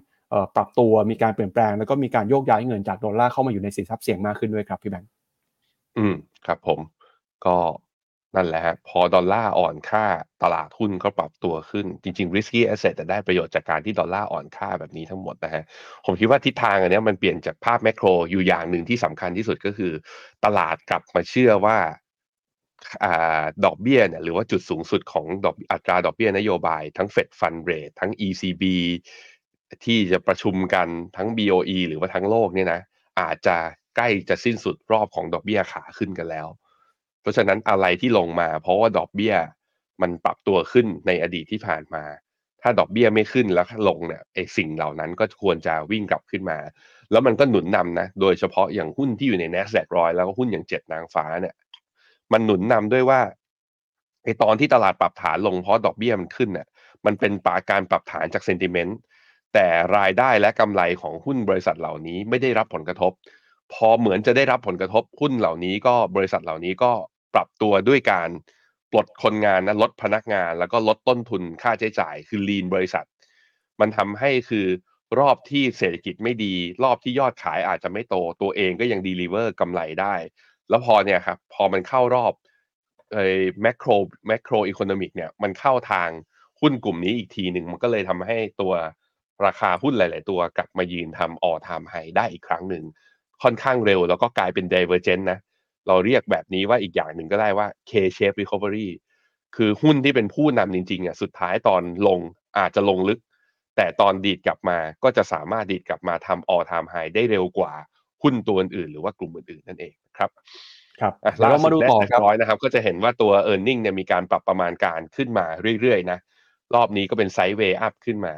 ปรับตัวมีการเปลี่ยนแปลง แล้วก็มีการโยกย้ายเงินจากดอลลาร์เข้ามาอยู่ในสินทรัพย์เสี่ยงมากขึ้นด้วยครับพี่แบงค์อืมครับผมก็ นั่นแหละฮะพอดอลลาร์อ่อนค่าตลาดหุ้นก็ปรับตัวขึ้น จริง ๆ risky asset จะได้ประโยชน์จากการที่ดอลลาร์อ่อนค่าแบบนี้ทั้งหมดนะฮะผมคิดว่าทิศทางอันนี้มันเปลี่ยนจากภาพแมกโรอยู่อย่างหนึ่งที่สำคัญที่สุดก็คือ ตลาดกลับมาเชื่อว่าอดอกเบี้ยเนี่ยหรือว่าจุดสูงสุดของดอกอัตราดอกเบี้ยนโยบายทั้ง Fed Fund Rate ทั้ง ECB ที่จะประชุมกันทั้ง BOE หรือว่าทั้งโลกเนี่ยนะอาจจะใกล้จะสิ้นสุดรอบของดอกเบี้ยขาขึ้นกันแล้ว ราะฉะนั้นอะไรที่ลงมา เพราะว่าดอกเบี้ยมันปรับตัวขึ้นในอดีตที่ผ่านมา ถ้าดอกเบี้ยไม่ขึ้นแล้วลงเนี่ยไอสิ่งเหล่านั้นก็ควรจะวิ่งกลับขึ้นมา แล้วมันก็หนุนนำนะโดยเฉพาะอย่างหุ้นที่อยู่ใน NASDAQ ร้อยแล้วก็หุ้นอย่างเจ็ดนางฟ้าเนี่ย มันหนุนนำด้วยว่าไอตอนที่ตลาดปรับฐานลงเพราะดอกเบี้ยมันขึ้นเนี่ยมันเป็นปาการปรับฐานจาก sentiment แต่รายได้และกำไรของหุ้นบริษัทเหล่านี้ไม่ได้รับผลกระทบ พอเหมือนจะได้รับผลกระทบหุ้นเหล่านี้ก็บริษัทเหล่านี้ก็ ปรับตัวด้วยการปลดคนงานนะลดพนักงาน แล้วก็ลดต้นทุนค่าใช้จ่าย คือ lean บริษัท มันทำให้คือรอบที่เศรษฐกิจไม่ดี รอบที่ยอดขายอาจจะไม่โต ตัวเองก็ยัง deliver กำไรได้ แล้วพอเนี่ยครับพอมันเข้ารอบไอ้ macro macroeconomic เนี่ยมันเข้าทางหุ้นกลุ่มนี้อีกทีหนึ่งมันก็เลยทำให้ตัวราคาหุ้นหลาย ๆ ตัวกลับมายืนทำ all time high ได้อีกครั้งหนึ่งค่อนข้างเร็วแล้วก็กลายเป็น divergent นะ เราเรียกแบบนี้ว่าอีกอย่างหนึ่งก็ได้ว่า K-shape recovery คือหุ้นที่เป็นผู้นำจริงๆอะสุดท้ายตอนลงอาจจะลงลึก แต่ตอนดีดกลับมาก็จะสามารถดีดกลับมาทำ all time high ได้เร็วกว่าหุ้นตัวอื่นหรือว่ากลุ่มอื่นๆนั่นเองครับครับแล้วเรามาดูต่อครับร้อยนะครับ ก็จะเห็นว่าตัว e a r n i n g เนี่ยมีการปรับประมาณการขึ้นมาเรื่อยๆนะรอบนี้ก็เป็นไซด์เวย์อัพขึ้นมา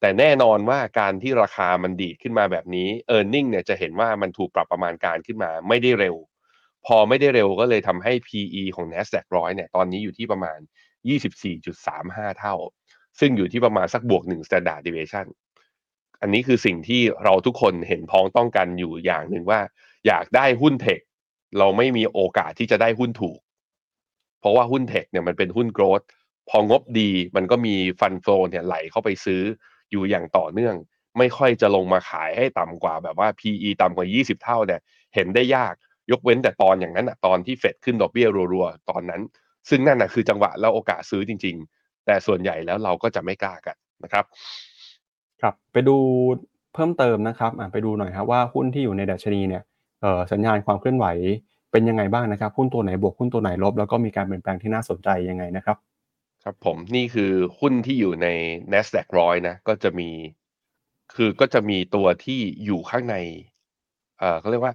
แต่แน่นอนว่าการที่ราคามันดีดขึ้นมาแบบนี้ e a r n i n g เนี่ยจะเห็นว่ามันถูกปรับประมาณการขึ้นมาไม่ได้เร็ว พอไม่ได้เร็วก็เลยทำให้ PE ของ NASDAQ ร้อยเนี่ยตอนนี้อยู่ที่ประมาณ 24.35 เท่า ซึ่งอยู่ที่ประมาณสักบวก 1 standard deviation อันนี้คือสิ่งที่เราทุกคนเห็นพ้องต้องกันอยู่อย่างหนึ่งว่า อยากได้หุ้นเทค เราไม่มีโอกาสที่จะได้หุ้นถูก เพราะว่าหุ้นเทคเนี่ยมันเป็นหุ้นโกรดพองบดีมันก็มีฟันโฟเนี่ยไหลเข้าไปซื้ออยู่อย่างต่อเนื่อง ไม่ค่อยจะลงมาขายให้ต่ำกว่าแบบว่า PE ต่ำกว่า 20 เท่าเนี่ยเห็นได้ยาก ยกเว้นแต่ตอนอย่างนั้นอะตอนที่เฟดขึ้นดอกเบี้ยรัวๆตอนนั้น ซึ่งนั่นนะคือจังหวะแล้วโอกาสซื้อจริง ๆ แต่ส่วนใหญ่แล้วเราก็จะไม่กล้ากันนะครับ ครับไปดูเพิ่มเติมนะครับไปดูหน่อยครับว่าหุ้นที่อยู่ในดัชนีเนี่ยสัญญาณความเคลื่อนไหวเป็นยังไงบ้างนะครับหุ้นตัวไหนบวกหุ้นตัวไหนลบ แล้วก็มีการเปลี่ยนแปลงที่น่าสนใจยังไงนะครับ ครับผมนี่คือหุ้นที่อยู่ใน NASDAQ ร้อยนะก็จะมี คือก็จะมีตัวที่อยู่ข้างในเอ่อเขาเรียกว่า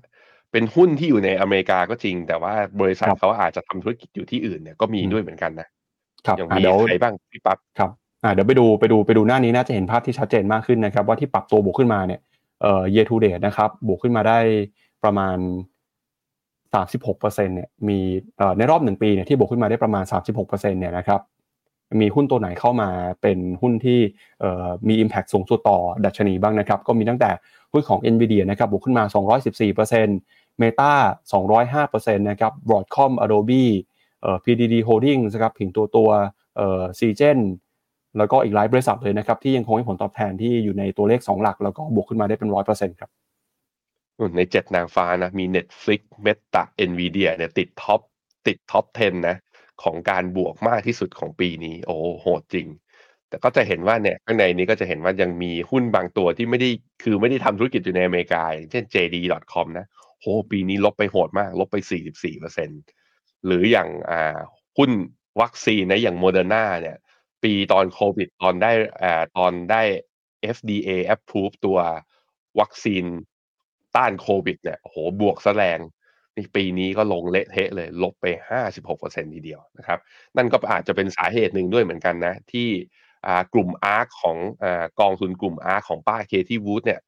เป็นหุ้นที่อยู่ในอเมริกาก็จริง แต่ว่าบริษัทเขาอาจจะทำธุรกิจอยู่ที่อื่นเนี่ยก็มีด้วยเหมือนกันนะครับอย่างมีใครบ้างพี่ปั๊บครับอ่าเดี๋ยวไปดูไปดูไปดูหน้านี้น่าจะเห็นภาพที่ชัดเจนมากขึ้นนะครับ ว่าที่ปรับตัวบวกขึ้นมาเนี่ยเอ่อ year to date นะครับบวกขึ้นมาได้ประมาณ 36%เนี่ยมีเอ่อในรอบหนึ่งปีเนี่ยที่บวกขึ้นมาได้ประมาณ 36%เนี่ยนะครับมีหุ้นตัวไหนเข้ามาเป็นหุ้นที่มี Impact สูงสุดต่อดัชนีบ้างนะครับ ก็มีตั้งแต่หุ้นของ NVIDIA นะครับบวกขึ้นมา 214% Meta 205%นะครับ Broadcom Adobe เอ่อ PDD Holdings นะครับผิงตัวตัวเอ่อ Seagen แล้วก็อีกหลายบริษัทเลยนะครับ ที่ยังคงให้ผลตอบแทนที่อยู่ในตัวเลข 2 หลัก แล้วก็บวกขึ้นมาได้เป็น 100%ครับในเจ็ดนางฟ้านะมี Netflix Meta Nvidia เนี่ยติดท็อปติดท็อป 10 นะ ของการบวกมากที่สุดของปีนี้ โอ้โหจริง แต่ก็จะเห็นว่าเนี่ยข้างในนี้ก็จะเห็นว่ายังมีหุ้นบางตัวที่ไม่ได้คือไม่ได้ทำธุรกิจอยู่ในอเมริกาเช่น JD.com นะ โหปีนี้ลบไปโหดมาก ลบไป 44%หรืออย่างอ่าหุ้นวัคซีนนะอย่างโมเดอร์นาเนี่ย ปีตอนโควิดตอนได้อ่าตอนได้ FDA approve ตัววัคซีนต้านโควิดเนี่ยโหบวกแสลงในปีนี้ก็ลงเละเทะเลย ลบไป 56%ทีเดียวนะครับ นั่นก็อาจจะเป็นสาเหตุหนึ่งด้วยเหมือนกันนะ ที่กลุ่มอาร์คของอกองทุนกลุ่มอาร์คของป้าเคที่วูดเนี่ย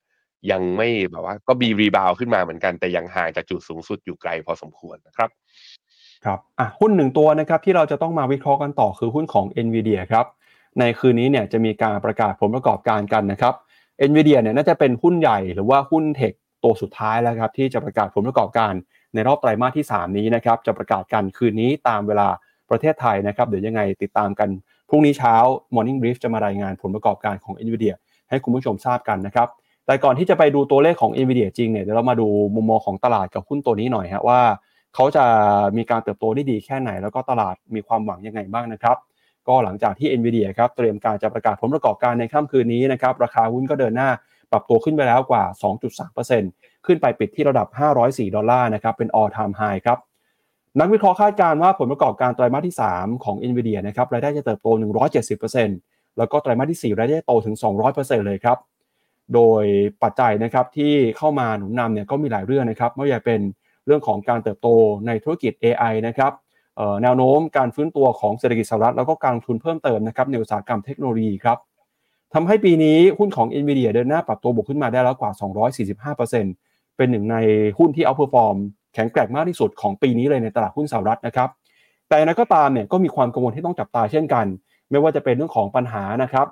ยังไม่แบบว่า ก็มีรีบาวขึ้นมาเหมือนกันแต่ยังห่างจากจุดสูงสุดอยู่ไกลพอสมควรนะครับครับอะหุ้นหนึ่งตัวนะครับที่เราจะต้องมาวิเคราะห์กันต่อคือหุ้นของ NVIDIA ครับในคืนนี้เนี่ยจะมีการประกาศผลประกอบการกันนะครับ NVIDIA เนี่ยน่าจะเป็นหุ้นใหญ่หรือว่าหุ้นเทคตัวสุดท้ายแล้วครับที่จะประกาศผลประกอบการในรอบไตรมาสที่ 3 นี้นะครับจะประกาศกันคืนนี้ตามเวลาประเทศไทยนะครับเดี๋ยวยังไงติดตามกันพรุ่งนี้เช้า Morning Brief จะมารายงานผลประกอบการของ NVIDIA ให้คุณผู้ชมทราบกันนะครับ แต่ก่อนที่จะไปดูตัวเลขของ NVIDIA จริงเนี่ยเดี๋ยวเรามาดูมุมมองของตลาดกับหุ้นตัวนี้หน่อยฮะว่าเขาจะมีการเติบโตได้ดีแค่ไหน แล้วก็ตลาดมีความหวังยังไงบ้างนะครับ ก็หลังจากที่ NVIDIA ครับเตรียมการจะประกาศผลประกอบการในค่ำคืนนี้นะครับราคาหุ้นก็เดินหน้าปรับตัวขึ้นไปแล้วกว่า 2.3%ขึ้นไปปิดที่ระดับ 504 ดอลลาร์นะครับเป็น all time high ครับนักวิเคราะห์คาดการณ์ว่าผลประกอบการไตรมาสที่ 3 ของ NVIDIA นะครับรายได้จะเติบโต 170%แล้วก็ไตรมาสที่ 4 รายได้โตถึง 200%เลยครับ โดยปัจจัยนะครับที่เข้ามาหนุนนำเนี่ยก็มีหลายเรื่องนะครับไม่ว่าจะเป็นเรื่องของการเติบโตในธุรกิจ AI นะครับแนวโน้มการฟื้นตัวของเศรษฐกิจสหรัฐแล้วก็การลงทุนเพิ่มเติมนะครับในอุตสาหกรรมเทคโนโลยีครับทำให้ปีนี้หุ้นของ NVIDIA เดินหน้าปรับตัวบวกขึ้นมาได้แล้วกว่า 245%เป็นหนึ่งในหุ้นที่ outperform แข็งแกร่งมากที่สุดของปีนี้เลยในตลาดหุ้นสหรัฐนะครับ แต่นั้นก็ตามเนี่ยก็มีความกังวลที่ต้องจับตาเช่นกัน ไม่ว่าจะเป็นเรื่องของปัญหานะครับ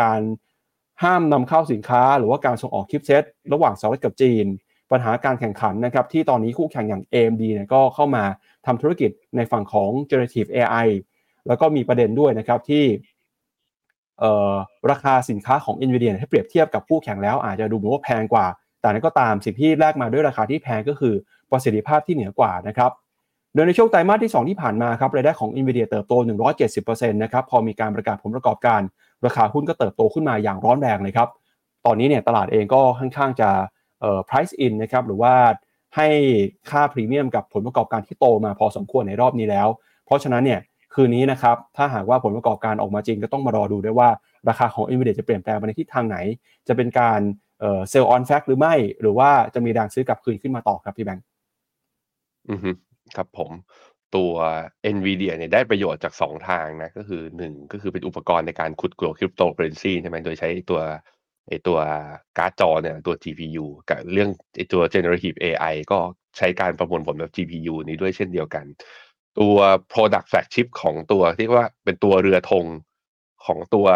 การ ห้ามนำเข้าสินค้า หรือว่าการส่งออก chipset ระหว่างสหรัฐกับจีน ปัญหาการแข่งขันนะครับที่ตอนนี้คู่แข่งอย่าง AMD เนี่ยก็เข้ามาทำธุรกิจในฝั่งของ generative AI แล้วก็มีประเด็นด้วยนะครับที่ราคาสินค้าของ NVIDIA ถ้าเปรียบเทียบกับคู่แข่งแล้วอาจจะดูเหมือนว่าแพงกว่า แต่นั้นก็ตามสิ่งที่แลกมาด้วยราคาที่แพงก็คือประสิทธิภาพที่เหนือกว่านะครับโดยในช่วงไตรมาสที่ 2 ที่ผ่านมาครับรายได้ของ NVIDIA เติบโต 170%นะครับพอมีการประกาศผลประกอบการ ราคาหุ้นก็เติบโตขึ้นมาอย่างร้อนแรงเลยครับ ตอนนี้เนี่ยตลาดเองก็ค่อนข้างจะเอ่อ price in นะครับหรือว่าให้ค่าพรีเมียมกับผลประกอบการที่โตมาพอสมควรในรอบนี้แล้ว เพราะฉะนั้นเนี่ยคืนนี้นะครับถ้าหากว่าผลประกอบการออกมาจริงก็ต้องมารอดูด้วยว่าราคาของ NVIDIA จะเปลี่ยนแปลงไปในทิศทางไหน จะเป็นการ sell on fact หรือไม่ หรือว่าจะมีแรงซื้อกลับคืนขึ้นมาต่อครับพี่แบงค์อือฮึครับผม ตัว NVIDIA เนี่ยได้ประโยชน์จาก 2 ทางนะก็คือ 1 ก็คือเป็นอุปกรณ์ในการขุดตัวคริปโตเคอร์เรนซีใช่ไหมโดยใช้ตัวไอตัวการ์ดจอเนี่ยตัว GPU กับเรื่องไอตัว generative AI ก็ใช้การประมวลผลแบบ GPU นี้ด้วยเช่นเดียวกัน ตัว product flagship ของตัวที่ว่าเป็นตัวเรือธงของตัว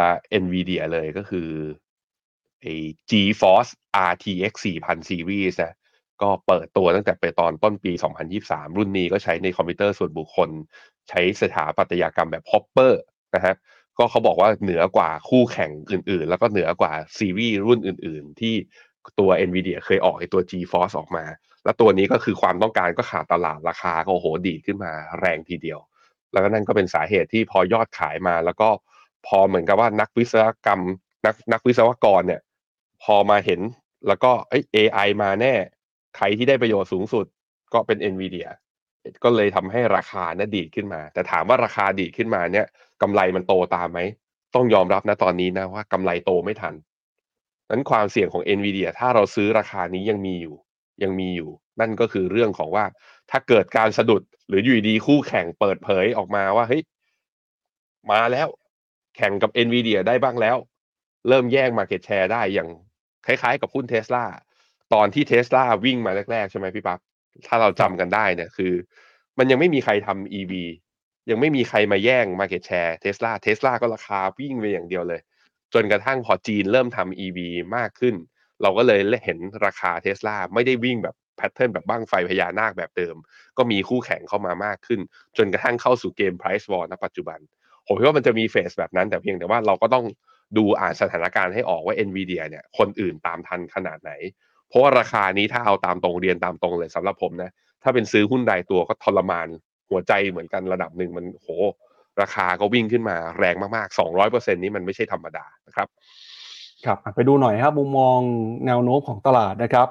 NVIDIA เลยก็คือไอ GeForce RTX 4000 Series นะ ก็เปิดตัวตั้งแต่ไปตอนต้นปี 2023 รุ่นนี้ก็ใช้ในคอมพิวเตอร์ส่วนบุคคล ใช้สถาปัตยกรรมแบบ Hopper นะฮะก็เขาบอกว่าเหนือกว่าคู่แข่งอื่นๆ แล้วก็เหนือกว่าซีรีส์รุ่นอื่นๆ ที่ตัว NVIDIA เคยออกไอตัว GeForce ออกมา แล้วตัวนี้ก็คือความต้องการก็ขาดตลาดราคาก็โหดีขึ้นมาแรงทีเดียว แล้วก็นั่นก็เป็นสาเหตุที่พอยอดขายมา แล้วก็พอเหมือนกับว่านักวิศวกรรม นักนักวิศวกรเนี่ย พอมาเห็นแล้วก็เอ้ AI มาแน่ ใครที่ได้ประโยชน์สูงสุดก็เป็น NVIDIA ก็เลยทำให้ราคาน่ะดีดขึ้นมา แต่ถามว่าราคาดีดขึ้นมาเนี่ยกำไรมันโตตามไหม ต้องยอมรับนะตอนนี้นะว่ากำไรโตไม่ทันนั้นความเสี่ยงของ NVIDIA ถ้าเราซื้อราคานี้ยังมีอยู่ ยังมีอยู่ นั่นก็คือเรื่องของว่าถ้าเกิดการสะดุดหรืออยู่ดีคู่แข่งเปิดเผยออกมาว่าเฮ้ยมาแล้วแข่งกับ NVIDIA ได้บ้างแล้ว เริ่มแย่ง Market Share ได้อย่างคล้ายๆ กับหุ้นเท s l a ตอนที่เท s l a วิ่งมาแรกๆ ใช่ไหมพี่ปับ๊บถ้าเราจำกันได้เนี่ยคือ มันยังไม่มีใครทำ EV ยังไม่มีใครมาแย่ง Market Share เท s l a เท s l a ก็ราคาวิ่งไปอย่างเดียวเลย จนกระทั่งพอจีนเริ่มทำ EV มากขึ้น เราก็เลยเห็นราคาเท s l a ไม่ได้วิ่งแบบแพทเทิร์นแบบบ้างไฟพญานาคแบบเดิม ก็มีคู่แข่งเข้ามามากขึ้น จนกระทั่งเข้าสู่เกม price war ณปัจจุบัน ผมคิดว่ามันจะมีเฟสแบบนั้น แต่เพียงแต่ว่าเราก็ต้องดูอ่านสถานการณ์ให้ออกว่า NVIDIA เนี่ยคนอื่นตามทันขนาดไหน ราะว่าราคานี้ถ้าเอาตามตรงเรียนตามตรงเลยสำหรับผมนะ ถ้าเป็นซื้อหุ้นรายตัวก็ทรมาน หัวใจเหมือนกันระดับหนึ่งมันโห ราคาก็วิ่งขึ้นมาแรงมากๆ 200%นี้มันไม่ใช่ธรรมดานะครับ ครับไปดูหน่อยครับมุมมองแนวโน้มของตลาดนะครับ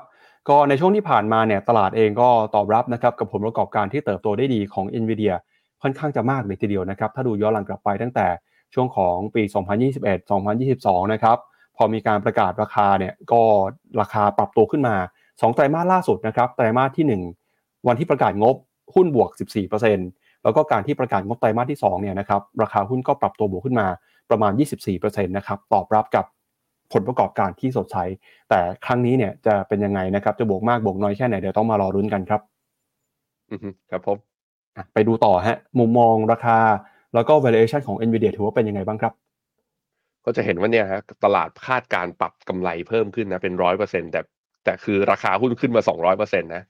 ก็ในช่วงที่ผ่านมาเนี่ยตลาดเองก็ตอบรับนะครับกับผลประกอบการที่เติบโตได้ดีของ NVIDIA ค่อนข้างจะมากเลยทีเดียวนะครับ ถ้าดูย้อนหลังกลับไปตั้งแต่ช่วงของปี 2021-2022 นะครับ พอมีการประกาศราคาเนี่ยก็ราคาปรับตัวขึ้นมา 2 ไตรมาสล่าสุดนะครับไตรมาสที่ 1 วันที่ประกาศงบหุ้นบวก 14%แล้วก็การที่ประกาศงบไตรมาสที่2เนี่ยนะครับราคาหุ้นก็ปรับตัวบวกขึ้นมาประมาณ 24%นะครับตอบรับกับผลประกอบการที่สดใส แต่ครั้งนี้เนี่ยจะเป็นยังไงนะครับจะบวกมากบวกน้อยแค่ไหนเดี๋ยวต้องมารอรุ้นกันครับอือฮึครับผมไปดูต่อฮะมุมมองราคาแล้วก็ valuation ของ NVIDIA ถือว่าเป็นยังไงบ้างครับ ก็จะเห็นว่าเนี่ยฮะตลาดคาดการปรับกำไรเพิ่มขึ้นนะเป็นร้อยเปอร์เซ็นแต่แต่คือราคาหุ้นขึ้นมาสองร้อยเปอร์เซ็นตนะ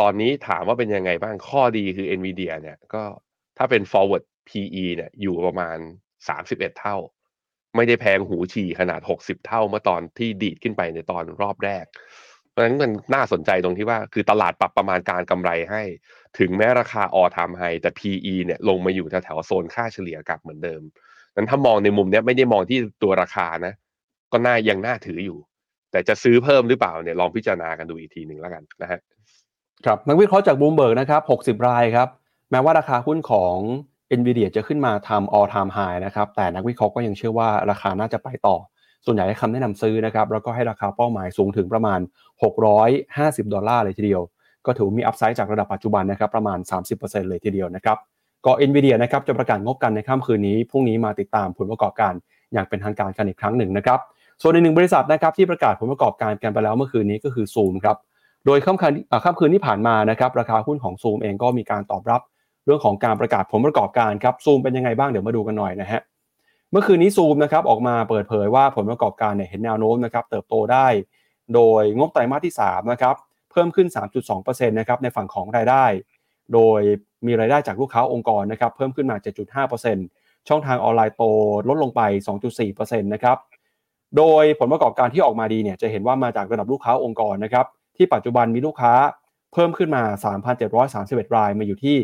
ตอนนี้ถามว่าเป็นยังไงบ้างข้อดีคือ NVIDIA เนี่ยก็ถ้าเป็น forward PE เนี่ยอยู่ประมาณสามสิบเอ็ดเท่า ไม่ได้แพงหูฉี่ขนาด60เท่าเมื่อตอนที่ดีดขึ้นไปในตอนรอบแรกเพราะฉะนั้นมันน่าสนใจตรงที่ว่าคือตลาดปรับประมาณการกำไรให้ ถึงแม้ราคาออทามไฮแต่ PE เนี่ยลงมาอยู่แถวๆโซนค่าเฉลี่ยกลับเหมือนเดิม นั้นถ้ามองในมุมเนี้ยไม่ได้มองที่ตัวราคานะ ก็น่ายังน่าถืออยู่ แต่จะซื้อเพิ่มหรือเปล่าเนี่ยลองพิจารณากันดูอีกทีหนึ่งแล้วกันนะฮะครับนักวิเคราะห์จากบูมเบิร์กนะครับ60 รายครับ แม้ว่าราคาหุ้นของ NVIDIA จะขึ้นมาทำ all time high นะครับ แต่นักวิเคราะห์ก็ยังเชื่อว่าราคาน่าจะไปต่อ ส่วนใหญ่ให้คำแนะนำซื้อนะครับ แล้วก็ให้ราคาเป้าหมายสูงถึงประมาณ 650 ดอลลาร์เลยทีเดียว ก็ถือมี upside จากระดับปัจจุบันนะครับ ประมาณ 30%เลยทีเดียวนะครับ ก็ NVIDIA นะครับจะประกาศงบกันในค่ำคืนนี้พรุ่งนี้มาติดตามผลประกอบการอย่างเป็นทางการกันอีกครั้งหนึ่งนะครับส่วนในหนึ่งบริษัทนะครับที่ประกาศผลประกอบการกันไปแล้วเมื่อคืนนี้ก็คือ Zoom ครับโดยค่ำคืนค่ำคืนที่ผ่านมานะครับราคาหุ้นของ Zoom เองก็มีการตอบรับเรื่องของการประกาศผลประกอบการครับ Zoom เป็นยังไงบ้างเดี๋ยวมาดูกันหน่อยนะฮะเมื่อคืนนี้ Zoom นะครับออกมาเปิดเผยว่าผลประกอบการเนี่ยเห็นแนวโน้มนะครับเติบโตได้ โดยงบไตรมาสที่3นะครับเพิ่มขึ้น 3.2%นะครับในฝั่งของรายได้ โดยมีรายได้จากลูกค้าองค์กรนะครับเพิ่มขึ้นมา 7.5%ช่องทางออนไลน์โตลดลงไป 2.4%นะครับโดยผลประกอบการที่ออกมาดีเนี่ยจะเห็นว่ามาจากระดับลูกค้าองค์กรนะครับที่ปัจจุบันมีลูกค้าเพิ่มขึ้นมา 3,731 ราย มาอยู่ที่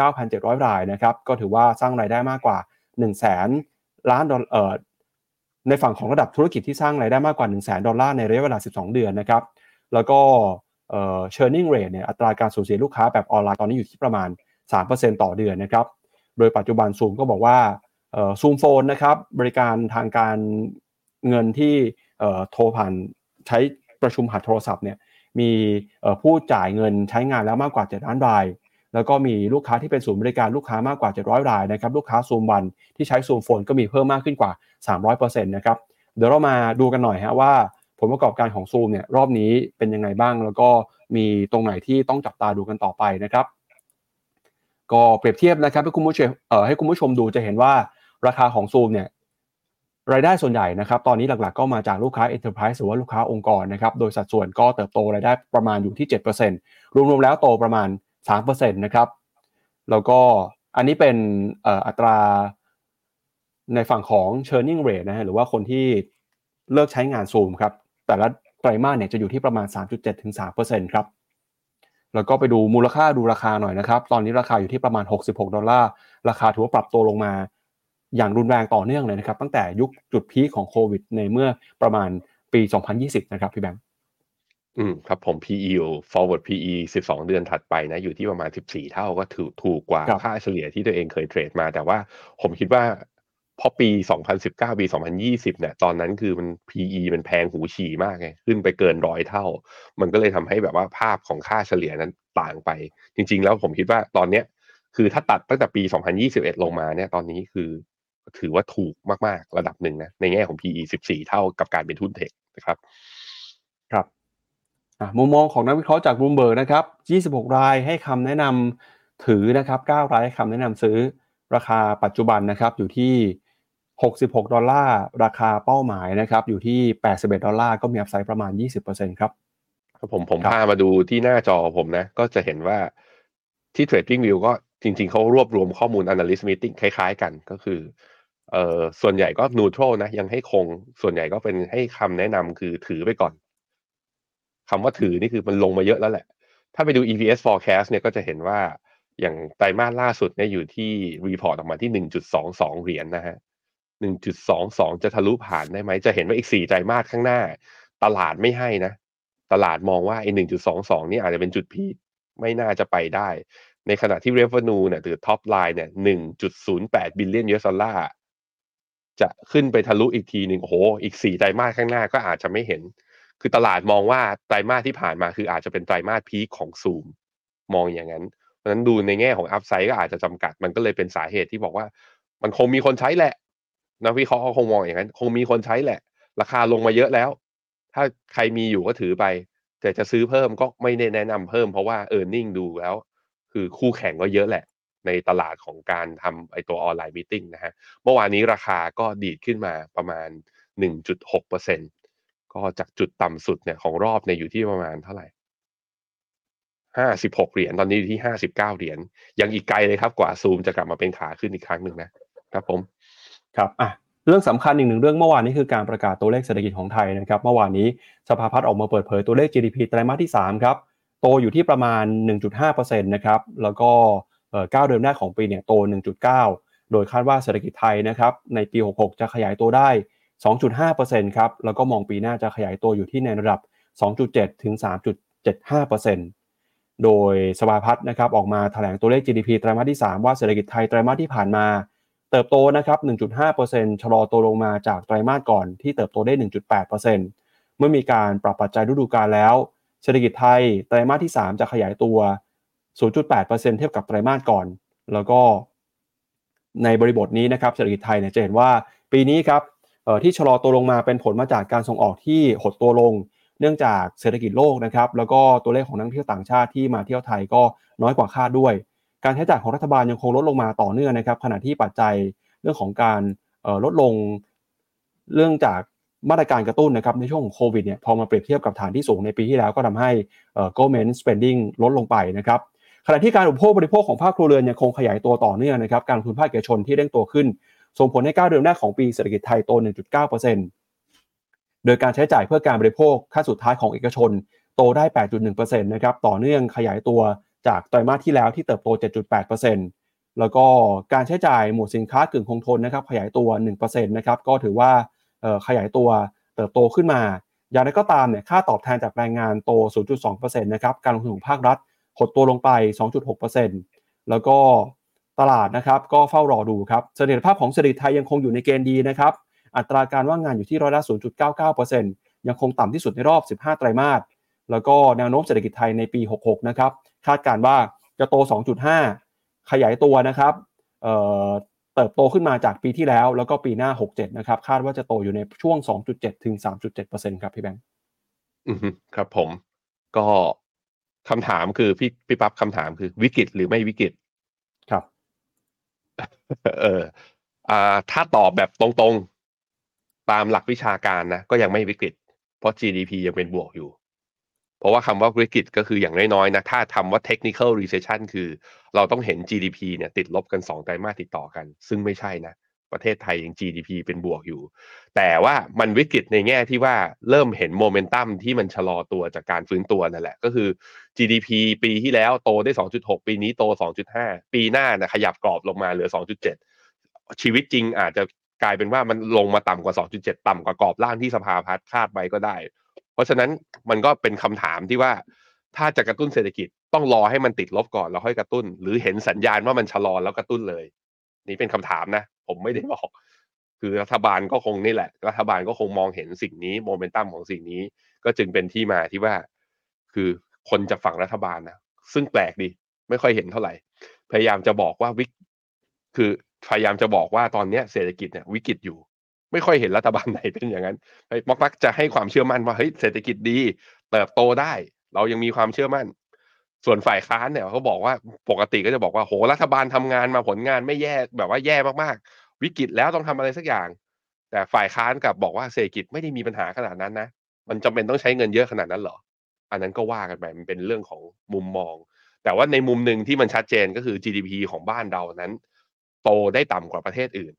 219,700 รายนะครับก็ถือว่าสร้างรายได้มากกว่า 1 0 0 0 0ล้านดอลเอ่อในฝั่งของระดับธุรกิจที่สร้างรายได้มากกว่า 100,000 ดอลลาร์ในระยะเวลา 12 เดือนนะครับแล้วก็ เอ่อ churning rate เนี่ยอัตราการสูญเสียลูกค้าแบบออนไลน์ตอนนี้อยู่ที่ประมาณ 3%ต่อเดือนนะครับ โดยปัจจุบันซูมก็บอกว่าซูมโฟนนะครับบริการทางการเงินที่โทรผ่านใช้ประชุมผ่านโทรศัพท์เนี่ยมีผู้จ่ายเงินใช้งานแล้วมากกว่า 7 ล้านราย แล้วก็มีลูกค้าที่เป็นศูนย์บริการลูกค้ามากกว่า 700 รายนะครับลูกค้าซูมวันที่ใช้ซูมโฟนก็มีเพิ่มมากขึ้นกว่า 300%นะครับเดี๋ยวเรามาดูกันหน่อยฮะว่า ผลประกอบการของซูมเนี่ยรอบนี้เป็นยังไงบ้าง แล้วก็มีตรงไหนที่ต้องจับตาดูกันต่อไปนะครับ ก็เปรียบเทียบนะครับให้คุณผู้ชมเอ่อให้คุณผู้ชมดูจะเห็นว่าราคาของซูมเนี่ยรายได้ส่วนใหญ่นะครับตอนนี้หลักๆก็มาจากลูกค้า Enterprise หรือว่าลูกค้าองค์กรนะครับโดยสัดส่วนก็เติบโตรายได้ประมาณอยู่ที่ 7%รวมๆแล้วโตประมาณ 3%นะครับแล้วก็อันนี้เป็นอัตราในฝั่งของ churning rate นะฮะหรือว่าคนที่เลิกใช้งานซูมครับ แต่ละไตรมาสเนี่ยจะอยู่ที่ประมาณ 3.7ถึง3%ครับแล้วก็ไปดูมูลค่าดูราคาหน่อยนะครับ ตอนนี้ราคาอยู่ที่ประมาณ 66 ดอลลาร์ ราคาถือว่าปรับตัวลงมา อย่างรุนแรงต่อเนื่องเลยนะครับ ตั้งแต่ยุคจุดพีคของโควิด ในเมื่อประมาณปี 2020 นะครับพี่แบงค์อืมครับผม PE forward PE 12 เดือนถัดไปนะ อยู่ที่ประมาณ 14 เท่าก็ถือถูกกว่าค่าเฉลี่ยที่ตัวเองเคยเทรดมา แต่ว่าผมคิดว่า พอปี 2019 ปี 2020 เนี่ย ตอนนั้นคือมัน PE มันแพงหูฉี่มากไง ขึ้นไปเกินร้อยเท่า มันก็เลยทำให้แบบว่าภาพของค่าเฉลี่ยนั้นต่างไป จริง ๆ แล้วผมคิดว่าตอนเนี้ย คือถ้าตัดตั้งแต่ปี 2021 ลงมาเนี่ย ตอนนี้คือถือว่าถูกมาก ๆ ระดับหนึ่งนะ ในแง่ของ PE 14 เท่ากับการเป็นทุน tech นะครับ ครับมุมมองของนักวิเคราะห์จากบูมเบิร์กนะครับ 26 รายให้คำแนะนำถือนะครับ 9 รายให้คำแนะนำซื้อราคาปัจจุบันนะครับอยู่ที่ 66 ดอลลาร์ ราคาเป้าหมายนะครับอยู่ที่ 81 ดอลลาร์ก็มี upside ประมาณ 20%ครับผมผมพามาดูที่หน้าจอผมนะ ก็จะเห็นว่าที่ Trading View ก็จริง ๆ เขารวบรวมข้อมูล Analyst Meeting คล้าย ๆ กันก็คือเอ่อส่วนใหญ่ก็ neutral นะ ยังให้คงส่วนใหญ่ก็เป็นให้คำแนะนำคือถือไปก่อนคำว่าถือนี่คือมันลงมาเยอะแล้วแหละ ถ้าไปดู EPS forecast เนี่ยก็จะเห็นว่าอย่างไตรมาสล่าสุดเนี่ยอยู่ที่ report ออกมาที่หนึ่งจุดสองสองเหรียญนนะฮะ หนึ่งจุดสองสองจะทะลุผ่านได้ไหม จะเห็นว่าอีกสี่ไตรมาสข้างหน้า ตลาดไม่ให้นะ ตลาดมองว่าไอ้หนึ่งจุดสองสองนี่อาจจะเป็นจุด peak ไม่น่าจะไปได้ ในขณะที่ revenue เนี่ยหรือ top line เนี่ยหนึ่งจุดศูนย์แปด billion US dollar จะขึ้นไปทะลุอีกทีหนึ่งโอ้โห อีกสี่ไตรมาสข้างหน้าก็อาจจะไม่เห็น คือตลาดมองว่าไตรมาสที่ผ่านมาคืออาจจะเป็นไตรมาส peak ของซูม มองอย่างนั้น เพราะฉะนั้นดูในแง่ของ upside ก็อาจจะจำกัด มันก็เลยเป็นสาเหตุที่บอกว่า มันคงมีคนใช้แหละ นักวิเคราะห์เขาคงมองอย่างนั้น คงมีคนใช้แหละ ราคาลงมาเยอะแล้ว ถ้าใครมีอยู่ก็ถือไป แต่จะซื้อเพิ่มก็ไม่แนะนำเพิ่มเพราะว่าเออร์เน็งดูแล้ว คือคู่แข่งก็เยอะแหละ ในตลาดของการทำไอตัวออนไลน์มิ팅นะฮะเมื่อวานนี้ราคาก็ดีดขึ้นมาประมาณ 1.6%ก็จากจุดต่ำสุดเนี่ยของรอบเนี่ยอยู่ที่ประมาณเท่าไหร่56เหรียญตอนนี้อยู่ที่59เหรียญยังอีกไกลเลยครับกว่าซูมจะกลับมาเป็นขาขึ้นอีกครั้งหนึ่งนะครับผม ครับอะเรื่องสำคัญอีกหนึ่งเรื่องเมื่อวานนี้คือการประกาศตัวเลขเศรษฐกิจของไทยนะครับเมื่อวานนี้สภาพัฒน์ออกมาเปิดเผยตัวเลข GDP ไตรมาสที่3ครับโตอยู่ที่ประมาณ 1.5%นะครับแล้วก็9เดือนแรกของปีเนี่ยโต 1.9 โดยคาดว่าเศรษฐกิจไทยนะครับในปี 66 จะขยายตัวได้ 2.5%ครับแล้วก็มองปีหน้าจะขยายตัวอยู่ที่ในระดับ 2.7 ถึง 3.75%โดยสภาพัฒน์นะครับออกมาแถลงตัวเลข GDP ไตรมาสที่ 3 ว่าเศรษฐกิจไทยไตรมาสที่ผ่านมา เติบโตนะครับ 1.5%ชะลอตัวลงมาจากไตรมาสก่อนที่เติบโตได้ 1.8%เมื่อมีการปรับปัจจัยฤดูกาลแล้ว เศรษฐกิจไทยไตรมาสที่ 3 จะขยายตัว 0.8%เทียบกับไตรมาสก่อน แล้วก็ในบริบทนี้นะครับเศรษฐกิจไทยเนี่ยจะเห็นว่าปีนี้ครับที่ชะลอตัวลงมาเป็นผลมาจากการส่งออกที่หดตัวลง เนื่องจากเศรษฐกิจโลกนะครับแล้วก็ตัวเลขของนักเที่ยวต่างชาติที่มาเที่ยวไทยก็น้อยกว่าคาดด้วย การใช้จ่ายของรัฐบาลยังคงลดลงมาต่อเนื่องนะครับ ขณะที่ปัจจัยเรื่องของการลดลงเรื่องจากมาตรการกระตุ้นนะครับในช่วงของโควิดเนี่ยพอมาเปรียบเทียบกับฐานที่สูงในปีที่แล้วก็ทำให้ government spending ลดลงไปนะครับขณะที่การอุปโภคบริโภคของภาคครัวเรือนยังคงขยายตัวต่อเนื่องนะครับการลงทุนภาคเอกชนที่เร่งตัวขึ้น ส่งผลให้9เดือนแรกของปีเศรษฐกิจไทยโต 1.9%โดยการใช้จ่ายเพื่อการบริโภคขั้นสุดท้ายของเอกชน โตได้ 8.1%นะครับต่อเนื่องขยายตัว จากไตรมาสที่แล้วที่เติบโต 7.8%แล้วก็การใช้จ่ายหมวดสินค้ากึ่งคงทนนะครับขยายตัว 1%นะครับก็ถือว่าขยายตัวเติบโตขึ้นมา อย่างไรก็ตามเนี่ยค่าตอบแทนจากแรงงานโต 0.2%นะครับการลงทุนของภาครัฐหดตัวลงไป 2.6%แล้วก็ตลาดนะครับก็เฝ้ารอดูครับเสถียรภาพของเศรษฐกิจไทยยังคงอยู่ในเกณฑ์ดีนะครับอัตราการว่างงานอยู่ที่ร้อยละ 0.99%ยังคงต่ำที่สุดในรอบ 15 ไตรมาส แล้วก็แนวโน้มเศรษฐกิจไทยในปี 66 นะครับ คาดการว่าจะโต 2.5 ขยายตัวนะครับเเติบโตขึ้นมาจากปีที่แล้ว แล้วก็ปีหน้า 67 นะครับ คาดว่าจะโตอยู่ในช่วง 2.7 ถึง 3.7%ครับพี่แบงค์อืมครับผมก็คำถามคือพี่พี่ปั๊บคำถามคือวิกฤตหรือไม่วิกฤตครับ เอออ่าถ้าตอบแบบตรงๆ ตามหลักวิชาการนะ ก็ยังไม่วิกฤต เพราะ GDP ยังเป็นบวกอยู่ เพราะว่าคำว่าวิกฤตก็คืออย่างน้อยๆนะถ้าทำว่า technical recession คือ เราต้องเห็น GDP เนี่ยติดลบกันสองไตรมาสติดต่อกัน ซึ่งไม่ใช่นะ ประเทศไทยยัง GDP เป็นบวกอยู่ แต่ว่ามันวิกฤตในแง่ที่ว่าเริ่มเห็นโมเมนตัมที่มันชะลอตัวจากการฟื้นตัวนั่นแหละ ก็คือ GDP ปีที่แล้วโตได้ 2.6 ปีนี้โต 2.5 ปีหน้านะขยับกรอบลงมาเหลือ 2.7 ชีวิตจริงอาจจะกลายเป็นว่ามันลงมาต่ำกว่า 2.7 ต่ำกว่ากรอบล่างที่สภาพัฒน์คาดไว้ก็ได้ ราะฉะนั้นมันก็เป็นคำถามที่ว่า ถ้าจะกระตุ้นเศรษฐกิจต้องรอให้มันติดลบก่อนแล้วค่อยกระตุ้น หรือเห็นสัญญาณว่ามันชะลอแล้วกระตุ้นเลย นี่เป็นคำถามนะ ผมไม่ได้บอก คือรัฐบาลก็คงนี่แหละ รัฐบาลก็คงมองเห็นสิ่งนี้โมเมนตัมของสิ่งนี้ ก็จึงเป็นที่มาที่ว่า คือคนจะฝั่งรัฐบาลนะซึ่งแปลกดี ไม่ค่อยเห็นเท่าไหร่ พยายามจะบอกว่าวิกคือพยายามจะบอกว่าตอนนี้เศรษฐกิจเนี่ยวิกฤตอยู่ ไม่ค่อยเห็นรัฐบาลไหนเป็นอย่างนั้นมักมักจะให้ความเชื่อมั่นว่าเฮ้ยเศรษฐกิจดี เติบโตได้ เรายังมีความเชื่อมั่น ส่วนฝ่ายค้านเนี่ยเขาบอกว่าปกติก็จะบอกว่าโหรัฐบาลทำงานมาผลงานไม่แย่แบบว่าแย่มากๆ วิกฤตแล้วต้องทำอะไรสักอย่าง แต่ฝ่ายค้านกับบอกว่าเศรษฐกิจไม่ได้มีปัญหาขนาดนั้นนะมันจำเป็นต้องใช้เงินเยอะขนาดนั้นเหรอ อันนั้นก็ว่ากันไปมันเป็นเรื่องของมุมมอง แต่ว่าในมุมหนึ่งที่มันชัดเจนก็คือ GDP ของบ้านเรานั้น โตได้ต่ำกว่าประเทศอื่น